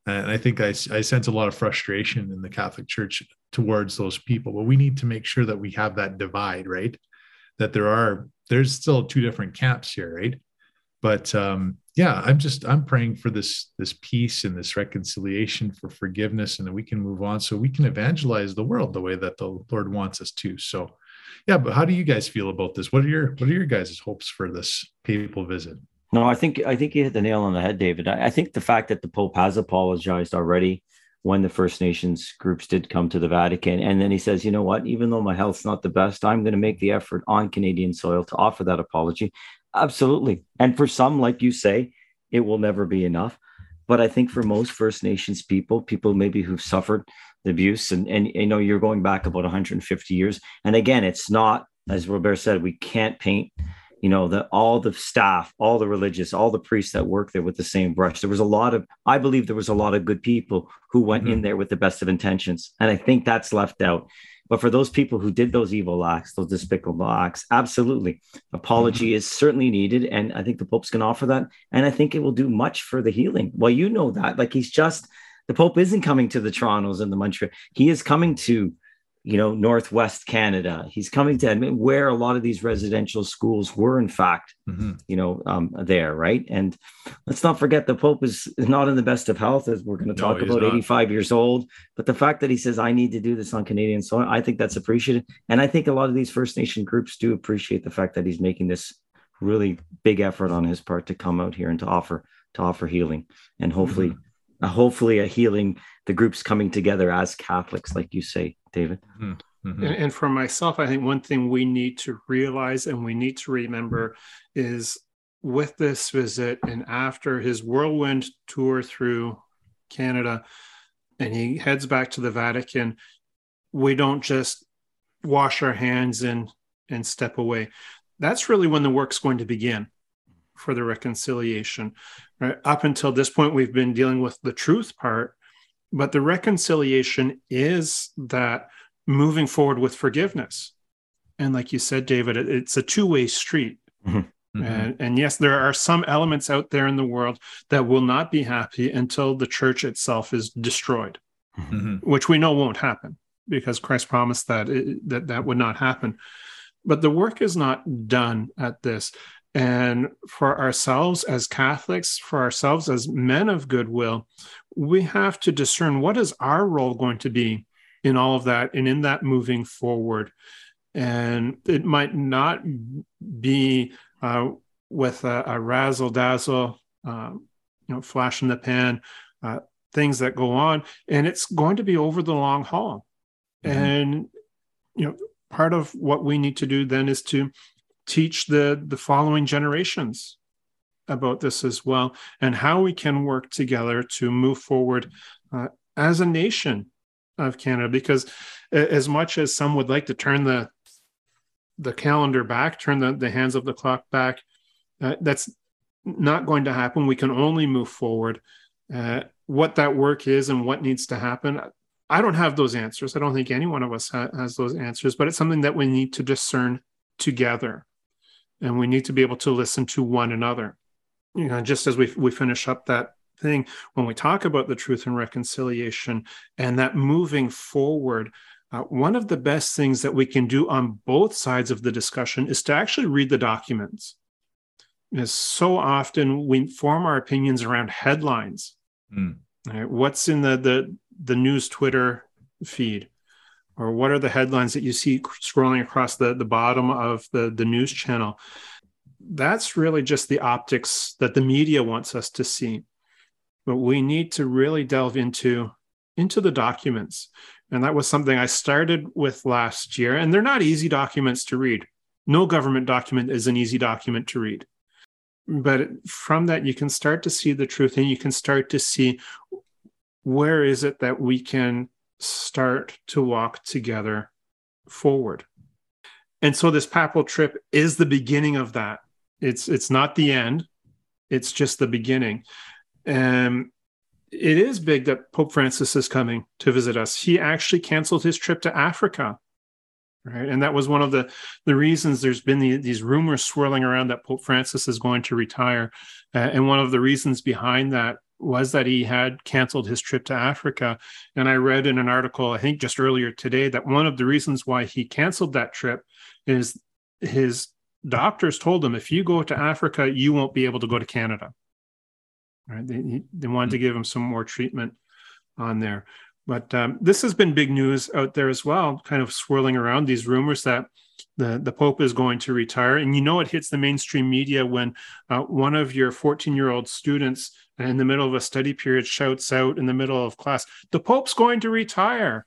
and I think I, I sense a lot of frustration in the Catholic Church towards those people. But we need to make sure that we have that divide, right? That there are there's still two different camps here, right? But um, yeah, I'm just I'm praying for this this peace and this reconciliation for forgiveness, and that we can move on so we can evangelize the world the way that the Lord wants us to. So, yeah, but how do you guys feel about this? What are your what are your guys' hopes for this papal visit? No, I think I think you hit the nail on the head, David. I, I think the fact that the Pope has apologized already when the First Nations groups did come to the Vatican. And then he says, you know what, even though my health's not the best, I'm going to make the effort on Canadian soil to offer that apology. Absolutely. And for some, like you say, it will never be enough. But I think for most First Nations people, people maybe who've suffered the abuse, and, and you know, you're going back about 150 years. And again, it's not, as Robert said, we can't paint you know the all the staff all the religious all the priests that work there with the same brush. There was a lot of i believe there was a lot of good people who went mm-hmm. in there with the best of intentions and i think that's left out. But for those people who did those evil acts those despicable acts absolutely. Apology mm-hmm. is certainly needed and i think the pope's going to offer that and i think it will do much for the healing. Well you know that like he's just the pope isn't coming to the torontos and the montreal. He is coming to you know, Northwest Canada. He's coming to Edmonton, where a lot of these residential schools were, in fact, mm-hmm. you know, um, there, right? And let's not forget the Pope is not in the best of health, as we're going to talk no, about, not. 85 years old. But the fact that he says, I need to do this on Canadian soil, I think that's appreciated. And I think a lot of these First Nation groups do appreciate the fact that he's making this really big effort on his part to come out here and to offer to offer healing and hopefully mm-hmm. uh, hopefully a healing the groups coming together as catholics like you say David. Mm-hmm. mm-hmm. And, and, for myself, I think one thing we need to realize and we need to remember is with this visit and after his whirlwind tour through Canada, and he heads back to the Vatican, we don't just wash our hands and and step away. That's really when the work's going to begin for the reconciliation. Right? Up until this point, we've been dealing with the truth part, but the reconciliation is that moving forward with forgiveness. And like you said, David, it, it's a two way street. Mm-hmm. Mm-hmm. And, and, yes, there are some elements out there in the world that will not be happy until the church itself is destroyed, mm-hmm. which we know won't happen because Christ promised that it, that that would not happen. But the work is not done at this. And for ourselves as Catholics, for ourselves as men of goodwill, we have to discern what is our role going to be in all of that and in that moving forward. And it might not be uh, with a, a, razzle dazzle, uh, you know, flash in the pan, uh, things that go on, and it's going to be over the long haul. Mm-hmm. And you know, part of what we need to do then is to teach the the following generations about this as well and how we can work together to move forward uh, as a nation of Canada. Because as much as some would like to turn the the calendar back turn the, the hands of the clock back uh, that's not going to happen. We can only move forward. Uh, what that work is and what needs to happen i don't have those answers. I don't think any one of us ha- has those answers but it's something that we need to discern together and we need to be able to listen to one another you know just as we, we finish up that thing when we talk about the truth and reconciliation and that moving forward uh, one of the best things that we can do on both sides of the discussion is to actually read the documents because so often we form our opinions around headlines mm. right? what's in the, the the news twitter feed or what are the headlines that you see scrolling across the, the bottom of the, the news channel? That's really just the optics that the media wants us to see. But we need to really delve into into the documents. And that was something i started with last year. And they're not easy documents to read. No government document is an easy document to read. But from that you can start to see the truth and you can start to see where is it that we can start to walk together forward. And so this papal trip is the beginning of that. It's it's not the end. It's just the beginning. And it is big that Pope Francis is coming to visit us. He actually canceled his trip to Africa. Right. And that was one of the, the reasons there's been the, these rumors swirling around that Pope Francis is going to retire. Uh, and one of the reasons behind that was that he had canceled his trip to Africa. And I read in an article, I think just earlier today, that one of the reasons why he canceled that trip is his doctors told him if you go to Africa, you won't be able to go to Canada. Right? They they wanted to give him some more treatment on there. But um, this has been big news out there as well, kind of swirling around these rumors that the, the Pope is going to retire. And you know, it hits the mainstream media when uh, one of your 14 year old students in the middle of a study period shouts out in the middle of class, The Pope's going to retire.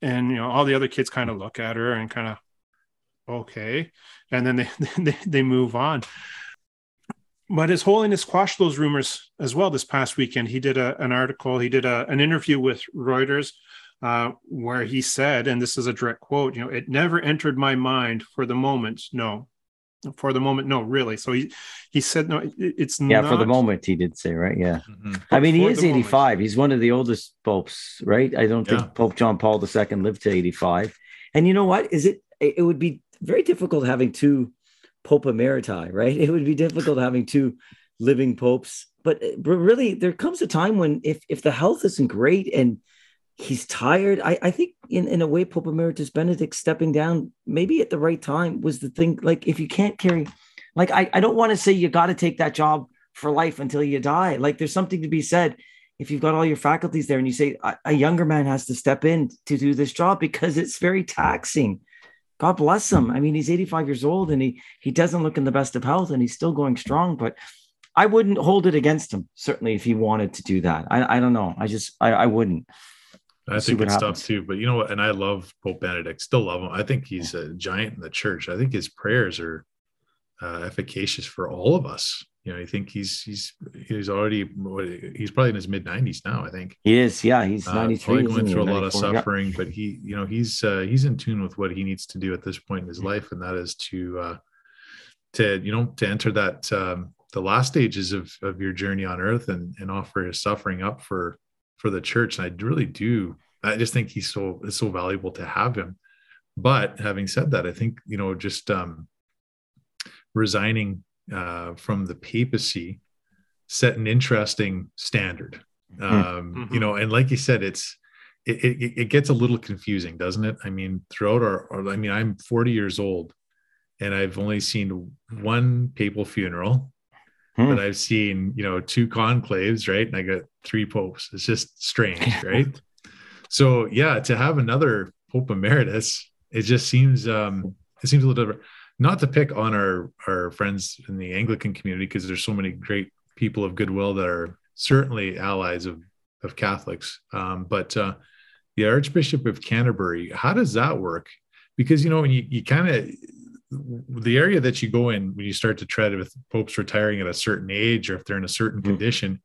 And, you know, all the other kids kind of look at her and kind of, okay. And then they, they, they move on but His Holiness quashed those rumors as well this past weekend. He did a, an article, he did a, an interview with Reuters uh, where he said, and this is a direct quote, you know, it never entered my mind for the moment, no. For the moment, no, really. So he he said, no, it's yeah. Not... For the moment, he did say, right? Yeah. Mm-hmm. I mean, he is eighty five. He's one of the oldest popes, right? I don't yeah. think Pope John Paul II lived to eighty five. And you know what? Is it? It would be very difficult having two Pope Emeriti, right? It would be difficult having two living popes. But, but really, there comes a time when if if the health isn't great and he's tired, I, I think in, in a way, Pope Emeritus Benedict stepping down maybe at the right time was the thing. Like if you can't carry, like I, I don't want to say you got to take that job for life until you die. Like there's something to be said if you've got all your faculties there and you say a, a younger man has to step in to do this job because it's very taxing God bless him. I mean, he's 85 years old and he he doesn't look in the best of health and he's still going strong. But I wouldn't hold it against him, certainly, if he wanted to do that. I, I don't know. I just I, I wouldn't. I think it's happens. tough too. But you know what? And I love Pope Benedict. Still love him. I think he's a giant in the church. I think his prayers are uh, efficacious for all of us you know, I think he's he's he's already he's probably in his mid nineties now. I think he is. Yeah, he's ninety three. Uh, going through a lot of suffering, yeah. but he, you know, he's uh, he's in tune with what he needs to do at this point in his life, and that is to uh, to you know to enter that um, the last stages of of your journey on earth and and offer his suffering up for for the church. And I really do. I just think he's so it's so valuable to have him. But having said that, I think you know just um, resigning uh, from the papacy set an interesting standard. Hmm. Um, mm-hmm. You know, and like you said, it's it, it, it, gets a little confusing, doesn't it? I mean, throughout our, our, I mean, I'm 40 years old, and I've only seen one papal funeral, hmm. but I've seen you know two conclaves, right? And I got three popes. It's just strange, right? so yeah, to have another Pope Emeritus, it just seems um, it seems a little different not to pick on our our friends in the Anglican community because there's so many great people of goodwill that are certainly allies of of Catholics. Um, but uh, the Archbishop of Canterbury, how does that work? Because you know, when you, you kind of the area that you go in when you start to tread with popes retiring at a certain age or if they're in a certain mm-hmm. condition,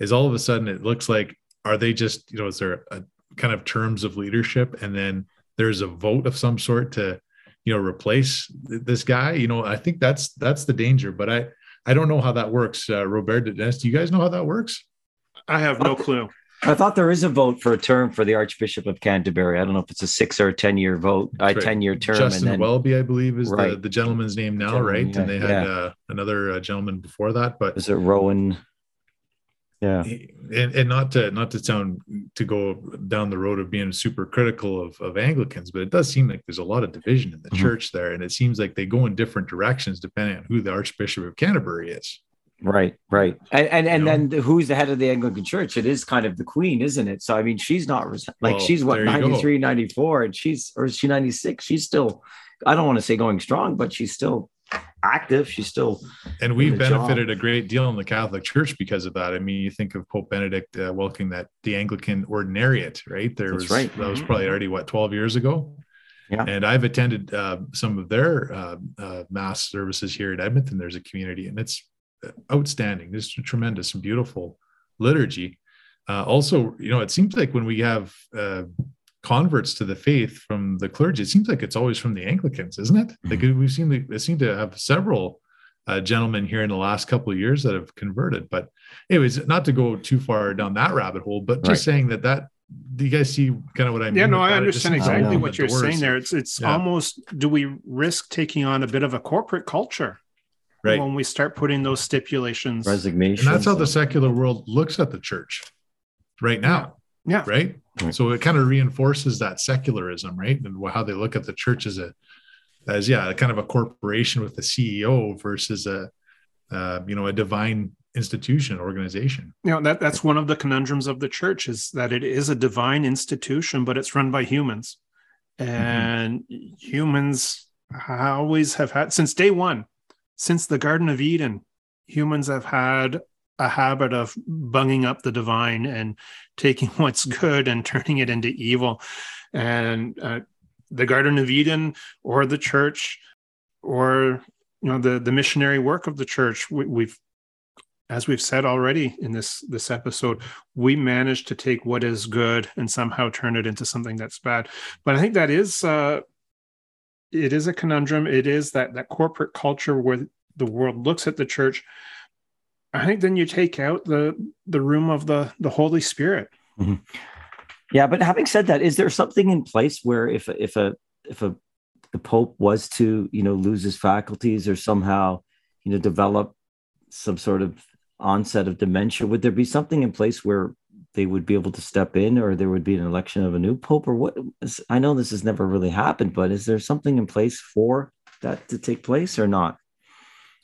is all of a sudden it looks like are they just you know is there a kind of terms of leadership? And then there's a vote of some sort to you know replace this guy? You know i think that's that's the danger but i i don't know how that works. Uh, robert do you guys know how that works? I have no clue I thought there is a vote for a term for the Archbishop of Canterbury. I don't know if it's a six or a ten year vote, a right. ten year term. Justin then, Welby, I believe, is right. the, the gentleman's name now, gentleman, right? Yeah, and they had yeah. uh, another uh, gentleman before that, but is it Rowan? yeah and, and not to not to sound to go down the road of being super critical of, of anglicans but it does seem like there's a lot of division in the mm-hmm. church there and it seems like they go in different directions depending on who the archbishop of canterbury is right right and and, and then who's the head of the anglican church it is kind of the queen isn't it so i mean she's not like well, she's what 93 go. 94 and she's or is she 96 she's still i don't want to say going strong but she's still active. She's still and we've benefited job. a great deal in the Catholic Church because of that. I mean, you think of Pope Benedict uh, welcoming that the Anglican Ordinariate, right? There That's was right. that was mm-hmm. probably already what twelve years ago. Yeah. And I've attended uh, some of their uh, uh, mass services here at Edmonton. There's a community, and it's outstanding. There's a tremendous and beautiful liturgy. Uh, also, you know, it seems like when we have uh, converts to the faith from the clergy, it seems like it's always from the Anglicans, isn't it? Mm-hmm. Like we've seen, the, it seem to have several uh, gentlemen here in the last couple of years that have converted. But, anyways, not to go too far down that rabbit hole, but just right. saying that that do you guys see kind of what I mean? Yeah, no, I understand exactly what you're saying there. It's it's yeah. almost do we risk taking on a bit of a corporate culture? Right. When we start putting those stipulations. Resignation. And that's how the secular world looks at the church right now. Yeah. Right. Right. So it kind of reinforces that secularism, right? And how they look at the church as a, as yeah, kind of a corporation with a CEO versus a, uh, you know, a divine institution organization you know that that's one of the conundrums of the church is that it is a divine institution but it's run by humans mm-hmm. and mm-hmm. humans always have had since day one since the garden of eden humans have had a habit of bunging up the divine and taking what's good and turning it into evil. And uh, the garden of eden or the church or you know the the missionary work of the church we, we've as we've said already in this this episode we managed to take what is good and somehow turn it into something that's bad. But i think that is uh it is a conundrum. It is that that corporate culture where the world looks at the church. I think then you take out the the room of the the holy spirit. Mm-hmm. yeah but having said that is there something in place where if if a if a the pope was to you know lose his faculties or somehow you know develop some sort of onset of dementia would there be something in place where they would be able to step in or there would be an election of a new pope or what i know this has never really happened but is there something in place for that to take place or not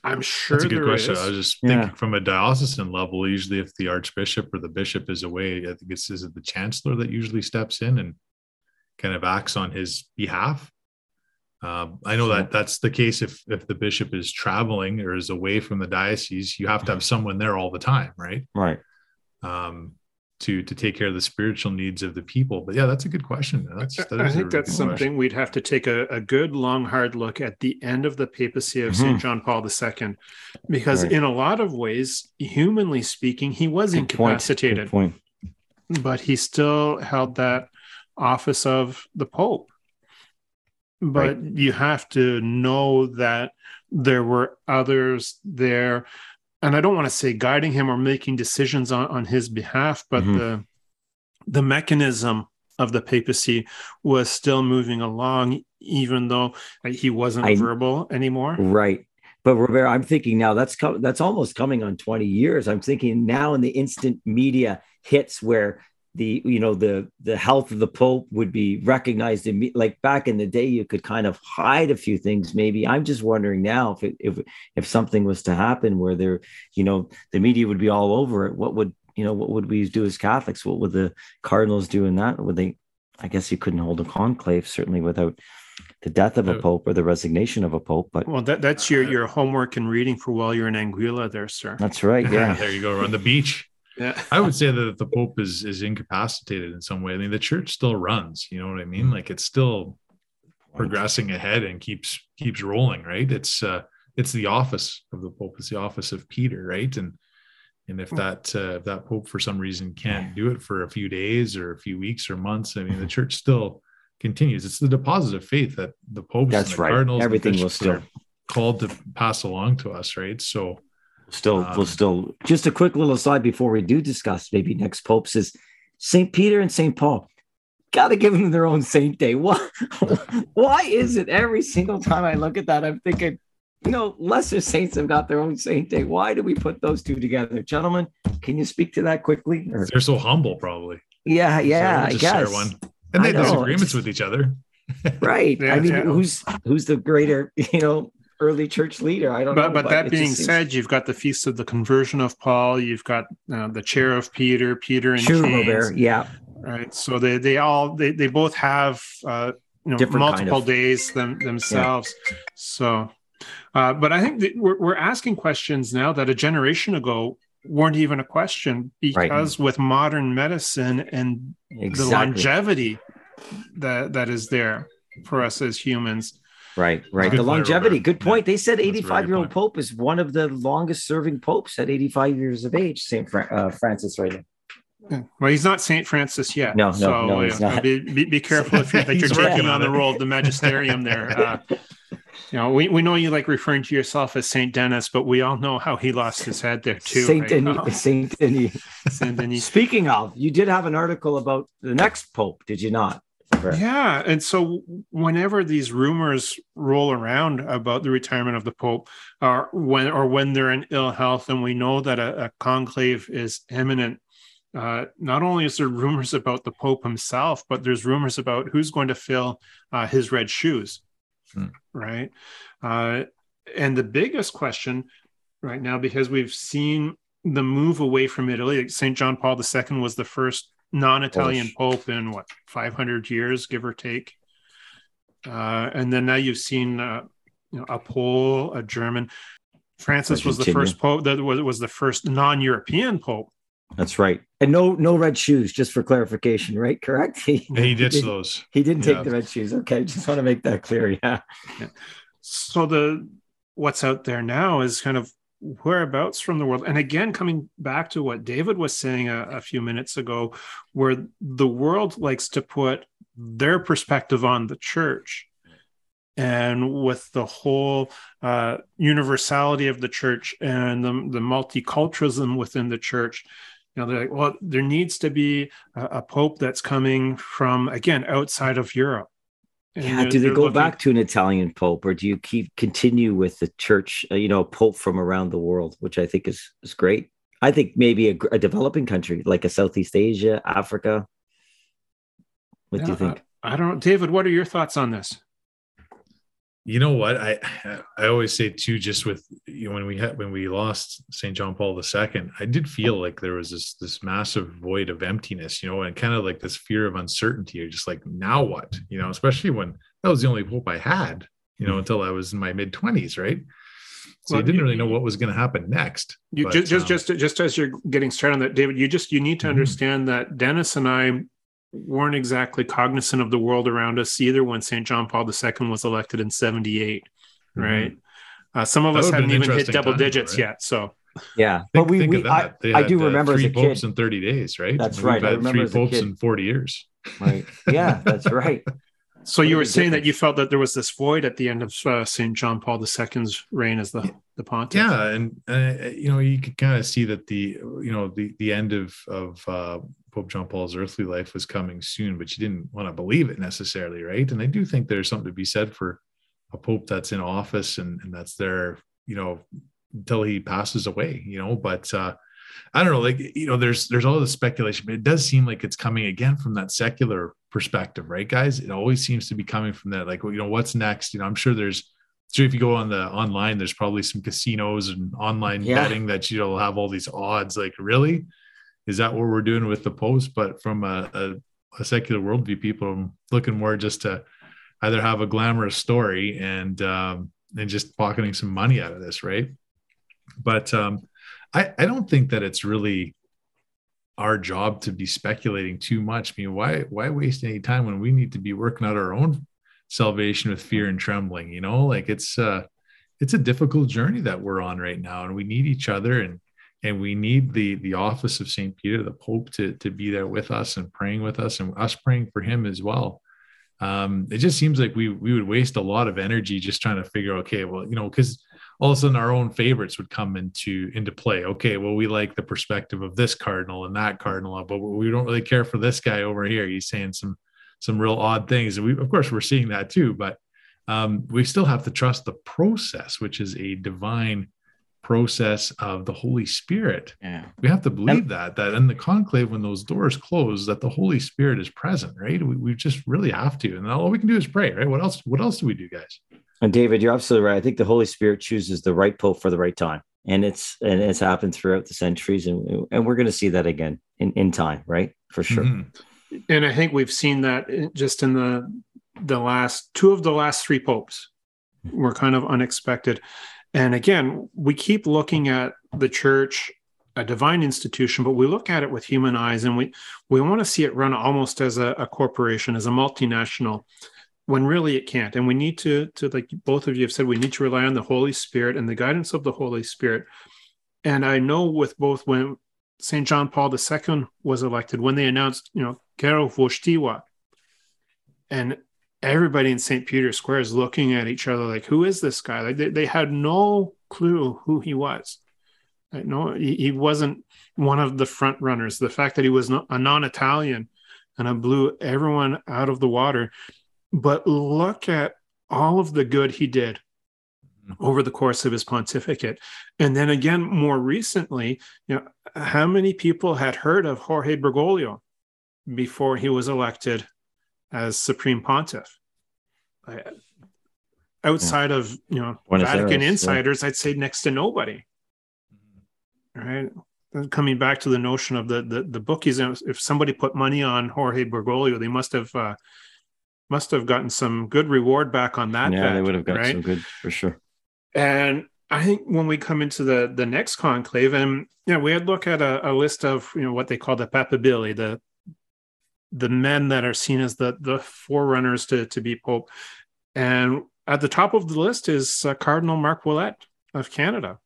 i'm sure that's a good question is. i was just thinking yeah. from a diocesan level usually if the archbishop or the bishop is away i think it's is it the chancellor that usually steps in and kind of acts on his behalf um, I know that that's the case if if the bishop is traveling or is away from the diocese, you have to have someone there all the time, right? Right. Um, to to take care of the spiritual needs of the people. But yeah, that's a good question. That's, that I think that's something question. we'd have to take a, a, good long hard look at the end of the papacy of mm-hmm. Saint John Paul II, because right. in a lot of ways, humanly speaking, he was good incapacitated, point. Point. but he still held that office of the Pope but right. you have to know that there were others there and i don't want to say guiding him or making decisions on, on his behalf but mm-hmm. the the mechanism of the papacy was still moving along even though he wasn't I, verbal anymore right but Robert, I'm thinking now that's co- that's almost coming on 20 years. I'm thinking now in the instant media hits where the you know the the health of the pope would be recognized in like back in the day you could kind of hide a few things maybe. I'm just wondering now if it, if if something was to happen where there you know the media would be all over it what would you know what would we do as catholics? What would the cardinals do in that? Would they i guess you couldn't hold a conclave certainly without the death of a oh. pope or the resignation of a pope but well that, that's your uh, your homework and reading for while you're in anguilla there sir. That's right yeah. There you go on the beach yeah. I would say that the Pope is is incapacitated in some way. I mean, the church still runs, you know what I mean? Mm-hmm. Like it's still progressing ahead and keeps keeps rolling, right? It's uh it's the office of the Pope, it's the office of Peter, right? And and if hmm. that uh, if that Pope for some reason can't do it for a few days or a few weeks or months, I mean the church still continues. It's the deposit of faith that the Pope, that's the right. Cardinals, everything will still called to pass along to us, right? So Still, um, we'll still just a quick little aside before we do discuss maybe next popes is Saint Peter and Saint Paul. Got to give them their own saint day. Why? why is it every single time I look at that, I'm thinking, you know, lesser saints have got their own saint day. Why do we put those two together, gentlemen? Can you speak to that quickly? Or? They're so humble, probably. Yeah, yeah, so I guess. One. And they have disagreements with each other. right. yeah, I mean, yeah. who's who's the greater, you know, early church leader. I don't but, know. But, but that being said, seems... you've got the feast of the conversion of Paul. You've got uh, the chair of Peter, Peter and Robert. Yeah. Right. So they they all they, they both have uh, you know Different multiple kind of... days them, themselves. Yeah. So, uh, but I think we're we're asking questions now that a generation ago weren't even a question because right. with modern medicine and exactly. the longevity that that is there for us as humans Right, right. The longevity. Good point. Yeah. They said 85 year old Pope is one of the longest serving popes at 85 years of age, St. Fra- uh, Francis right now. Well, he's not Saint Francis yet. No, no, so, no, he's not. Be, be, be careful if you're, that you're taking on the role of the magisterium there. Uh, you know, we, we know you like referring to yourself as Saint Denis, but we all know how he lost his head there too. Saint right? Denis. Oh. Saint Denis. Saint Denis. Speaking of, you did have an article about the next pope, did you not? Yeah. And so whenever these rumors roll around about the retirement of the Pope, or when or when they're in ill health, and we know that a, a conclave is imminent, uh, not only is there rumors about the Pope himself, but there's rumors about who's going to fill uh, his red shoes. Hmm. Right. Uh, and the biggest question right now, because we've seen the move away from Italy. St. John Paul II was the first non-Italian pope in what 500 years, give or take. Uh, and then now you've seen uh, you know, a Pole, a German. Francis was the first pope that was, was the first non-European pope. That's right. And no no red shoes, just for clarification, right? Correct. He, yeah, he ditched those. He didn't take yeah. the red shoes. Okay, just want to make that clear. Yeah. yeah. So the what's out there now is kind of whereabouts from the world. And again, coming back to what David was saying a, a few minutes ago, where the world likes to put their perspective on the church and with the whole uh, universality of the church and the, the multiculturalism within the church you know they're like well there needs to be a, a pope that's coming from again outside of europe and yeah do they go looking... back to an italian pope or do you keep continue with the church uh, you know pope from around the world which i think is is great? I think maybe a, a developing country like a southeast asia africa. What yeah, do you think I, I don't david what are your thoughts on this you know what I I always say too, just with you know, when we had when we lost St. John Paul II, I did feel like there was this this massive void of emptiness, you know, and kind of like this fear of uncertainty, or just like now what, you know, especially when that was the only hope I had, you know, mm-hmm. until I was in my mid twenties, right? So well, I didn't really know what was going to happen next. You but, just, just, um, just, just as you're getting started on that, David, you just you need to mm-hmm. understand that Dennis and I weren't exactly cognizant of the world around us either when St. John Paul II was elected in 78, mm-hmm. right? Uh, some of that us hadn't even hit double time, digits right? yet. So, yeah, think, but we, we I, I, do uh, remember three as a popes kid. in 30 days, right? That's right. We've had three popes in 40 years. Right. Yeah, that's right. So you were saying that you felt that there was this void at the end of uh, St. John Paul II's reign as the the pontiff. Yeah, and uh, you know you could kind of see that the you know the the end of of uh, Pope John Paul's earthly life was coming soon, but you didn't want to believe it necessarily, right? And I do think there's something to be said for a pope that's in office and and that's there, you know, until he passes away, you know. But uh, I don't know, like you know, there's there's all this speculation, but it does seem like it's coming again from that secular perspective, right, guys? It always seems to be coming from that, like, you know, what's next? You know, I'm sure there's so if you go on the online, there's probably some casinos and online yeah. betting that you'll have all these odds. Like, really, is that what we're doing with the post? But from a, a, a secular worldview, people are looking more just to either have a glamorous story and um, and just pocketing some money out of this, right? But um, I, I don't think that it's really our job to be speculating too much. I mean, why why waste any time when we need to be working out our own salvation with fear and trembling? You know, like it's uh it's a difficult journey that we're on right now, and we need each other and and we need the the office of Saint Peter, the Pope, to to be there with us and praying with us, and us praying for him as well. Um, it just seems like we we would waste a lot of energy just trying to figure, okay, well, you know, because all of a sudden our own favorites would come into into play. Okay, well, we like the perspective of this cardinal and that cardinal, but we don't really care for this guy over here. He's saying some some real odd things, and we of course we're seeing that too. But um, we still have to trust the process, which is a divine process of the Holy Spirit. Yeah. We have to believe and, that that in the conclave, when those doors close, that the Holy Spirit is present, right? We, we just really have to, and all we can do is pray, right? What else? What else do we do, guys? And David, you're absolutely right. I think the Holy Spirit chooses the right pope for the right time. And it's and it's happened throughout the centuries, and and we're going to see that again in, in time, right? For sure. Mm-hmm. And I think we've seen that just in the the last two of the last three popes were kind of unexpected. And again, we keep looking at the church, a divine institution, but we look at it with human eyes, and we we want to see it run almost as a, a corporation, as a multinational when really it can't. And we need to to like both of you have said we need to rely on the holy spirit and the guidance of the holy spirit. And i know with both when st john paul ii was elected when they announced you know Karol Wojtyła, and everybody in st peter's square is looking at each other like who is this guy? Like they, they had no clue who he was. Like, no he, he wasn't one of the front runners. The fact that he was a non-italian and it blew everyone out of the water but look at all of the good he did mm-hmm. over the course of his pontificate. And then again, more recently, you know, how many people had heard of Jorge Bergoglio before he was elected as supreme pontiff? outside yeah. of you know Buenos Vatican Aires, insiders, yeah. I'd say next to nobody. Mm-hmm. Right. coming back to the notion of the the, the bookies, if somebody put money on Jorge Bergoglio, they must have uh, must have gotten some good reward back on that. Yeah, bet, they would have got right? some good for sure. And I think when we come into the the next conclave, and you know, we had look at a, a list of you know what they call the papabili, the the men that are seen as the the forerunners to to be pope, and at the top of the list is uh, Cardinal Marc Ouellet of Canada.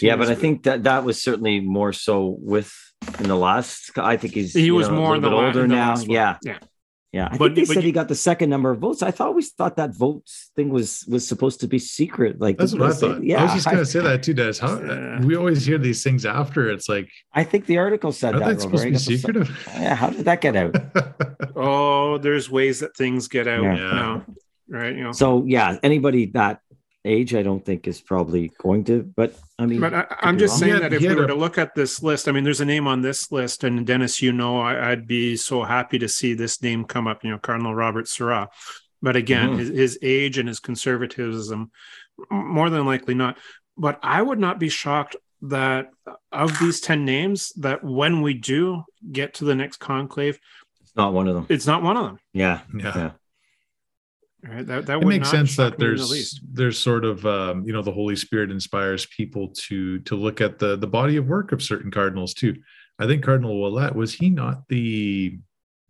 Yeah, but I think that that was certainly more so with in the last. I think he's he was know, more a little bit older now. Yeah, yeah. Yeah, I but, think they said you, he got the second number of votes. I thought we thought that votes thing was was supposed to be secret. Like that's what I thought. Yeah, I was just gonna say that too, Des. How uh, we always hear these things after. It's like I think the article said that. That's supposed to be secretive. Yeah, how did that get out? oh, there's ways that things get out. Yeah. Now, right. You know. So yeah, anybody that age, I don't think is probably going to. But I mean, but I, am just saying had, that if we were a... to look at this list, I mean, there's a name on this list, and Dennis, you know, I, would be so happy to see this name come up. You know, Cardinal Robert Sarah. But again, mm-hmm. his, his age and his conservatism, more than likely not. But I would not be shocked that of these 10 names that when we do get to the next conclave it's not one of them it's not one of them yeah yeah, yeah. Right. That that it makes sense that there's the there's sort of um, you know the Holy Spirit inspires people to to look at the the body of work of certain cardinals too. I think Cardinal Ouellet was he not the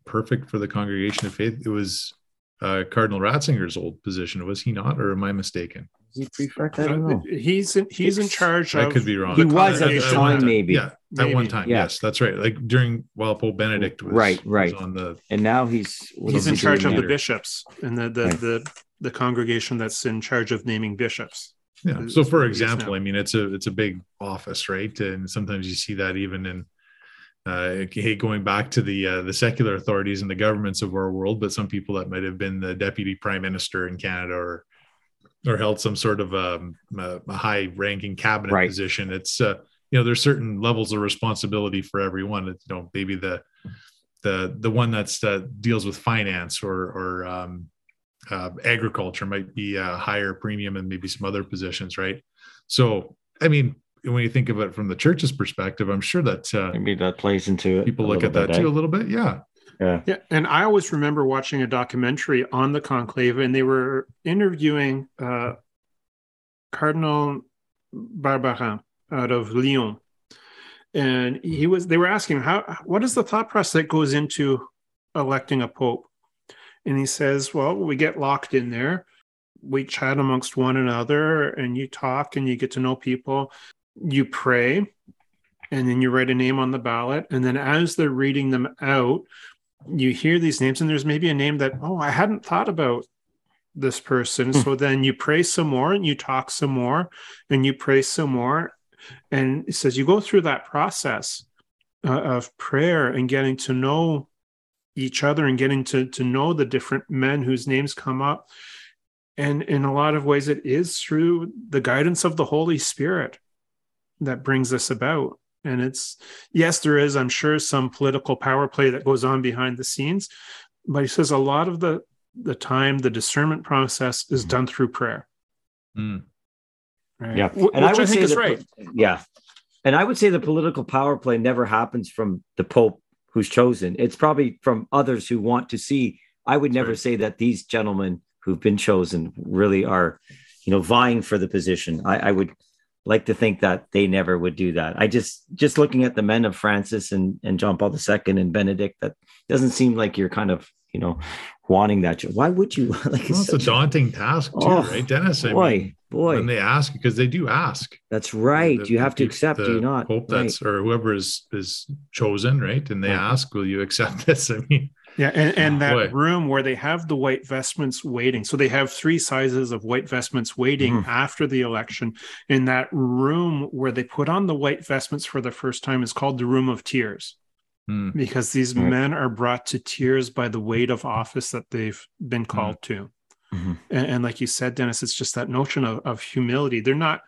prefect for the Congregation of Faith? It was uh, Cardinal Ratzinger's old position, was he not, or am I mistaken? Is he prefect? I don't know. He's in, he's in charge. I could be wrong. He was at the time, maybe. Yeah, maybe. at one time. Yeah. Yes, that's right. Like during while Pope Benedict was right, right was on the. And now he's he's in charge of the bishops and the the, right. the the congregation that's in charge of naming bishops. Yeah. So, for example, I mean, it's a it's a big office, right? And sometimes you see that even in uh, going back to the uh, the secular authorities and the governments of our world, but some people that might have been the deputy prime minister in Canada or or held some sort of um, a, a high ranking cabinet right. position. It's uh, you know there's certain levels of responsibility for everyone. It's, you know maybe the the the one that's uh, deals with finance or or um, uh, agriculture might be a higher premium and maybe some other positions, right? So I mean when you think of it from the church's perspective, I'm sure that uh, maybe that plays into it. People look at that bit, too eh? a little bit. Yeah. Yeah. Yeah. And I always remember watching a documentary on the conclave, and they were interviewing uh, Cardinal Barbarin out of Lyon. And he was they were asking how what is the thought process that goes into electing a pope? And he says, Well, we get locked in there we chat amongst one another and you talk and you get to know people you pray and then you write a name on the ballot and then as they're reading them out you hear these names and there's maybe a name that oh i hadn't thought about this person. Hmm. so then you pray some more and you talk some more and you pray some more. And it says you go through that process uh, of prayer and getting to know each other and getting to to know the different men whose names come up. And in a lot of ways it is through the guidance of the holy spirit that brings this about and it's yes there is i'm sure some political power play that goes on behind the scenes but he says a lot of the the time the discernment process is mm. done through prayer mm. right? yeah and Which i would I say that, right yeah and i would say the political power play never happens from the pope who's chosen it's probably from others who want to see i would never right. say that these gentlemen who've been chosen really are you know vying for the position i, I would like to think that they never would do that. I just just looking at the men of Francis and and John Paul II and Benedict, that doesn't seem like you're kind of you know wanting that. Why would you? like well, it's, a daunting task too, oh, right, Dennis? I boy, mean, boy, when they ask because they do ask. That's right. The, you have to accept. Do you not? Hope that's or whoever is is chosen, right? And they right. ask, "Will you accept this?" I mean, yeah, and, and that boy. room where they have the white vestments waiting. So they have three sizes of white vestments waiting mm. after the election. In that room where they put on the white vestments for the first time is called the room of tears. Mm. Because these right. men are brought to tears by the weight of office that they've been hmm. called mm. to. Mm-hmm. And, and, like you said, Dennis, it's just that notion of, of humility. They're not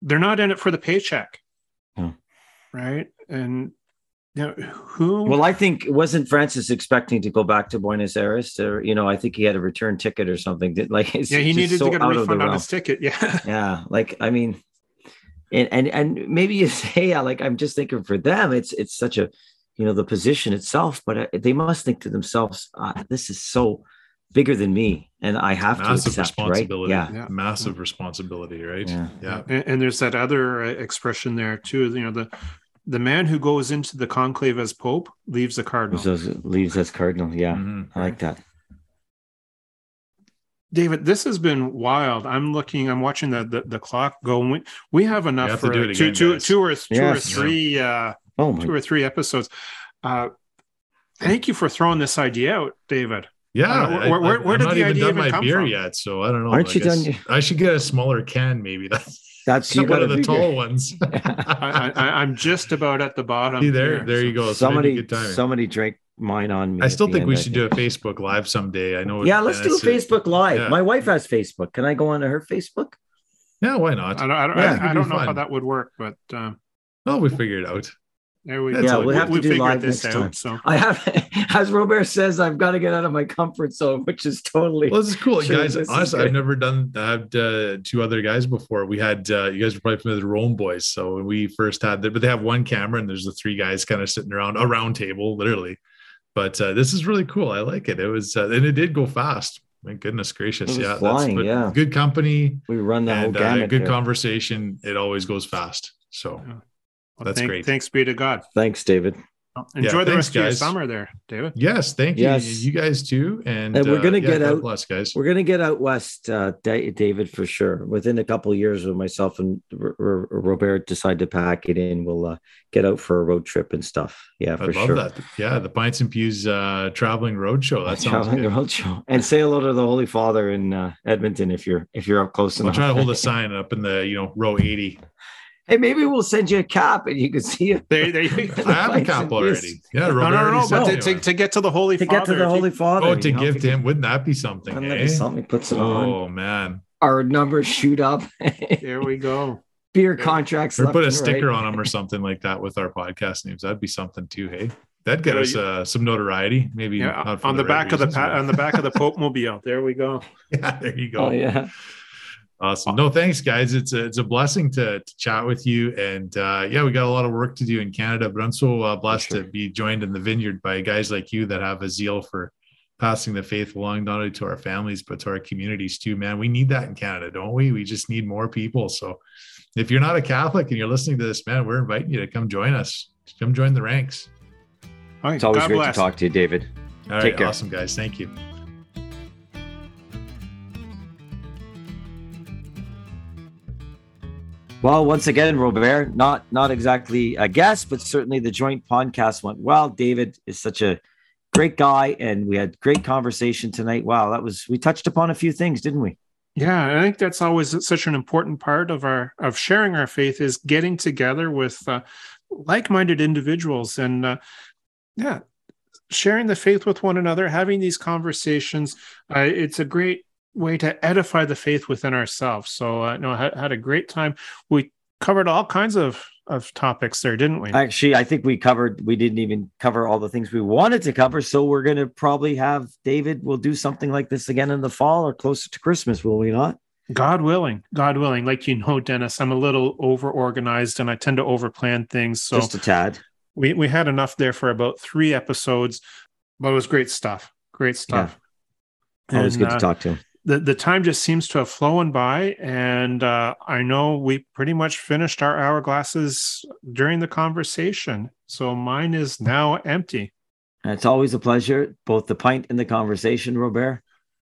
they're not in it for the paycheck. Right. And now, who? Well, I think wasn't Francis expecting to go back to Buenos Aires, or you know, I think he had a return ticket or something. That like, yeah, he needed to get a refund on his ticket. Yeah, yeah. Like, I mean, and and and maybe you say, yeah, like I'm just thinking for them, it's it's such a, you know, the position itself, but uh, they must think to themselves, uh, this is so bigger than me and i have massive to accept, responsibility right? yeah. yeah. massive responsibility right yeah, yeah. And, and, there's that other uh, expression there too you know the the man who goes into the conclave as pope leaves a cardinal leaves as cardinal yeah mm-hmm. i like that David, this has been wild. I'm looking, I'm watching the the, the clock go. We, we have enough have for again, two, two, two, or yes. two or three uh oh two or three episodes. Uh thank you for throwing this idea out, David. Yeah, uh, where, where, where did the idea even, done my beer from? yet? So I don't know. Aren't I you done? I should get a smaller can, maybe. That's that's you one of the bigger. tall ones. I, am just about at the bottom. See there, here, there you go. Somebody, somebody drank mine on me. I still think we should do a Facebook Live someday. I know. Yeah, let's do a Facebook Live. Yeah. My wife has Facebook. Can I go onto her Facebook? Yeah, why not? I don't, I don't, yeah, I, I don't know fun. how that would work, but. Um... Oh, we figure it out. There we yeah, we'll have we, to do live this out, time. So I have, as Robert says, I've got to get out of my comfort zone, which is totally. Well, this is cool, guys. Honestly, I've never done. I had uh, two other guys before. We had uh, you guys were probably familiar with the Rome Boys. So when we first had that, but they have one camera and there's the three guys kind of sitting around a round table, literally. But uh, this is really cool. I like it. It was uh, and it did go fast. My goodness gracious, yeah, flying, yeah. Good company. We run the and, whole uh, good there. conversation. It always goes fast. So. Yeah. Well, That's thank, great. Thanks be to God. Thanks, David. Enjoy yeah, the thanks, rest guys. of your summer there, David. Yes, thank you. Yes. You guys too. And, and we're gonna uh, get yeah, out bless, guys. We're gonna get out west, uh, David, for sure. Within a couple years when myself and R- R- Robert decide to pack it in, we'll uh, get out for a road trip and stuff. Yeah, for sure. I love that. Yeah, the Pints and Pews uh, traveling road show. That sounds traveling good. road show. And say hello to the Holy Father in uh, Edmonton if you're if you're up close enough. I'll try to hold a sign up in the you know row eighty. Hey, maybe we'll send you a cap and you can see it. There, there you go. I have a cap already. Yeah, Robert no, no, no, no. But to, to, to, get to the Holy to Father, get to the Holy Father. Oh, to give to him, wouldn't that be something? Wouldn't eh? be something? Puts it oh, on. Oh man, our numbers shoot up. there we go. Beer contracts. Or put a sticker right. on them or something like that with our podcast names. That'd be something too. Hey, that'd get us uh, some notoriety. Maybe yeah, on the, the back reasons, of the pa- on the back of the Pope mobile. There we go. Yeah, there you go. Oh yeah. Awesome. No, thanks, guys. It's a, it's a blessing to, to chat with you. And uh, yeah, we got a lot of work to do in Canada, but I'm so uh, blessed sure. to be joined in the vineyard by guys like you that have a zeal for passing the faith along, not only to our families, but to our communities too, man. We need that in Canada, don't we? We just need more people. So if you're not a Catholic and you're listening to this, man, we're inviting you to come join us. Come join the ranks. It's always God great bless. to talk to you, David. All Take right, care. Awesome, guys. Thank you. Well, once again, Robert, not not exactly a guest, but certainly the joint podcast went well. David is such a great guy, and we had great conversation tonight. Wow, that was we touched upon a few things, didn't we? Yeah, I think that's always such an important part of our of sharing our faith is getting together with uh, like-minded individuals and uh, yeah, sharing the faith with one another, having these conversations. Uh, it's a great way to edify the faith within ourselves. So, uh, no, had, had a great time. We covered all kinds of of topics there, didn't we? Actually, I think we covered. We didn't even cover all the things we wanted to cover. So we're going to probably have David. We'll do something like this again in the fall or closer to Christmas, will we not? God willing, God willing. Like you know, Dennis, I'm a little over organized and I tend to over plan things. So just a tad. We we had enough there for about three episodes, but it was great stuff. Great stuff. Yeah. Always and, good to uh, talk to him the, the time just seems to have flown by and uh, i know we pretty much finished our hourglasses during the conversation so mine is now empty. It's always a pleasure both the pint and the conversation robert.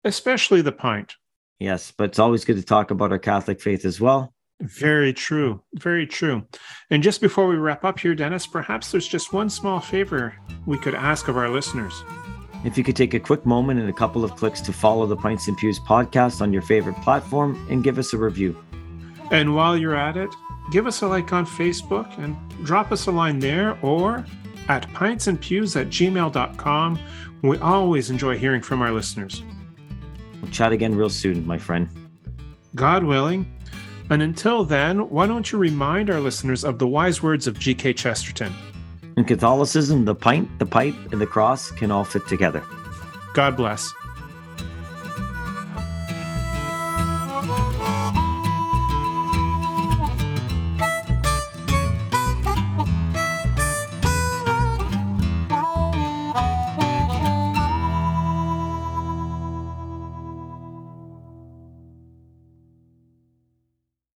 Especially the pint. Yes but it's always good to talk about our catholic faith as well. Very true very true. And just before we wrap up here dennis perhaps there's just one small favor we could ask of our listeners if you could take a quick moment and a couple of clicks to follow the Pints and Pews podcast on your favorite platform and give us a review. And while you're at it, give us a like on Facebook and drop us a line there or at pintsandpews at gmail.com. We always enjoy hearing from our listeners. We'll chat again real soon, my friend. God willing. And until then, why don't you remind our listeners of the wise words of G.K. Chesterton? In Catholicism, the pint, the pipe, and the cross can all fit together. God bless.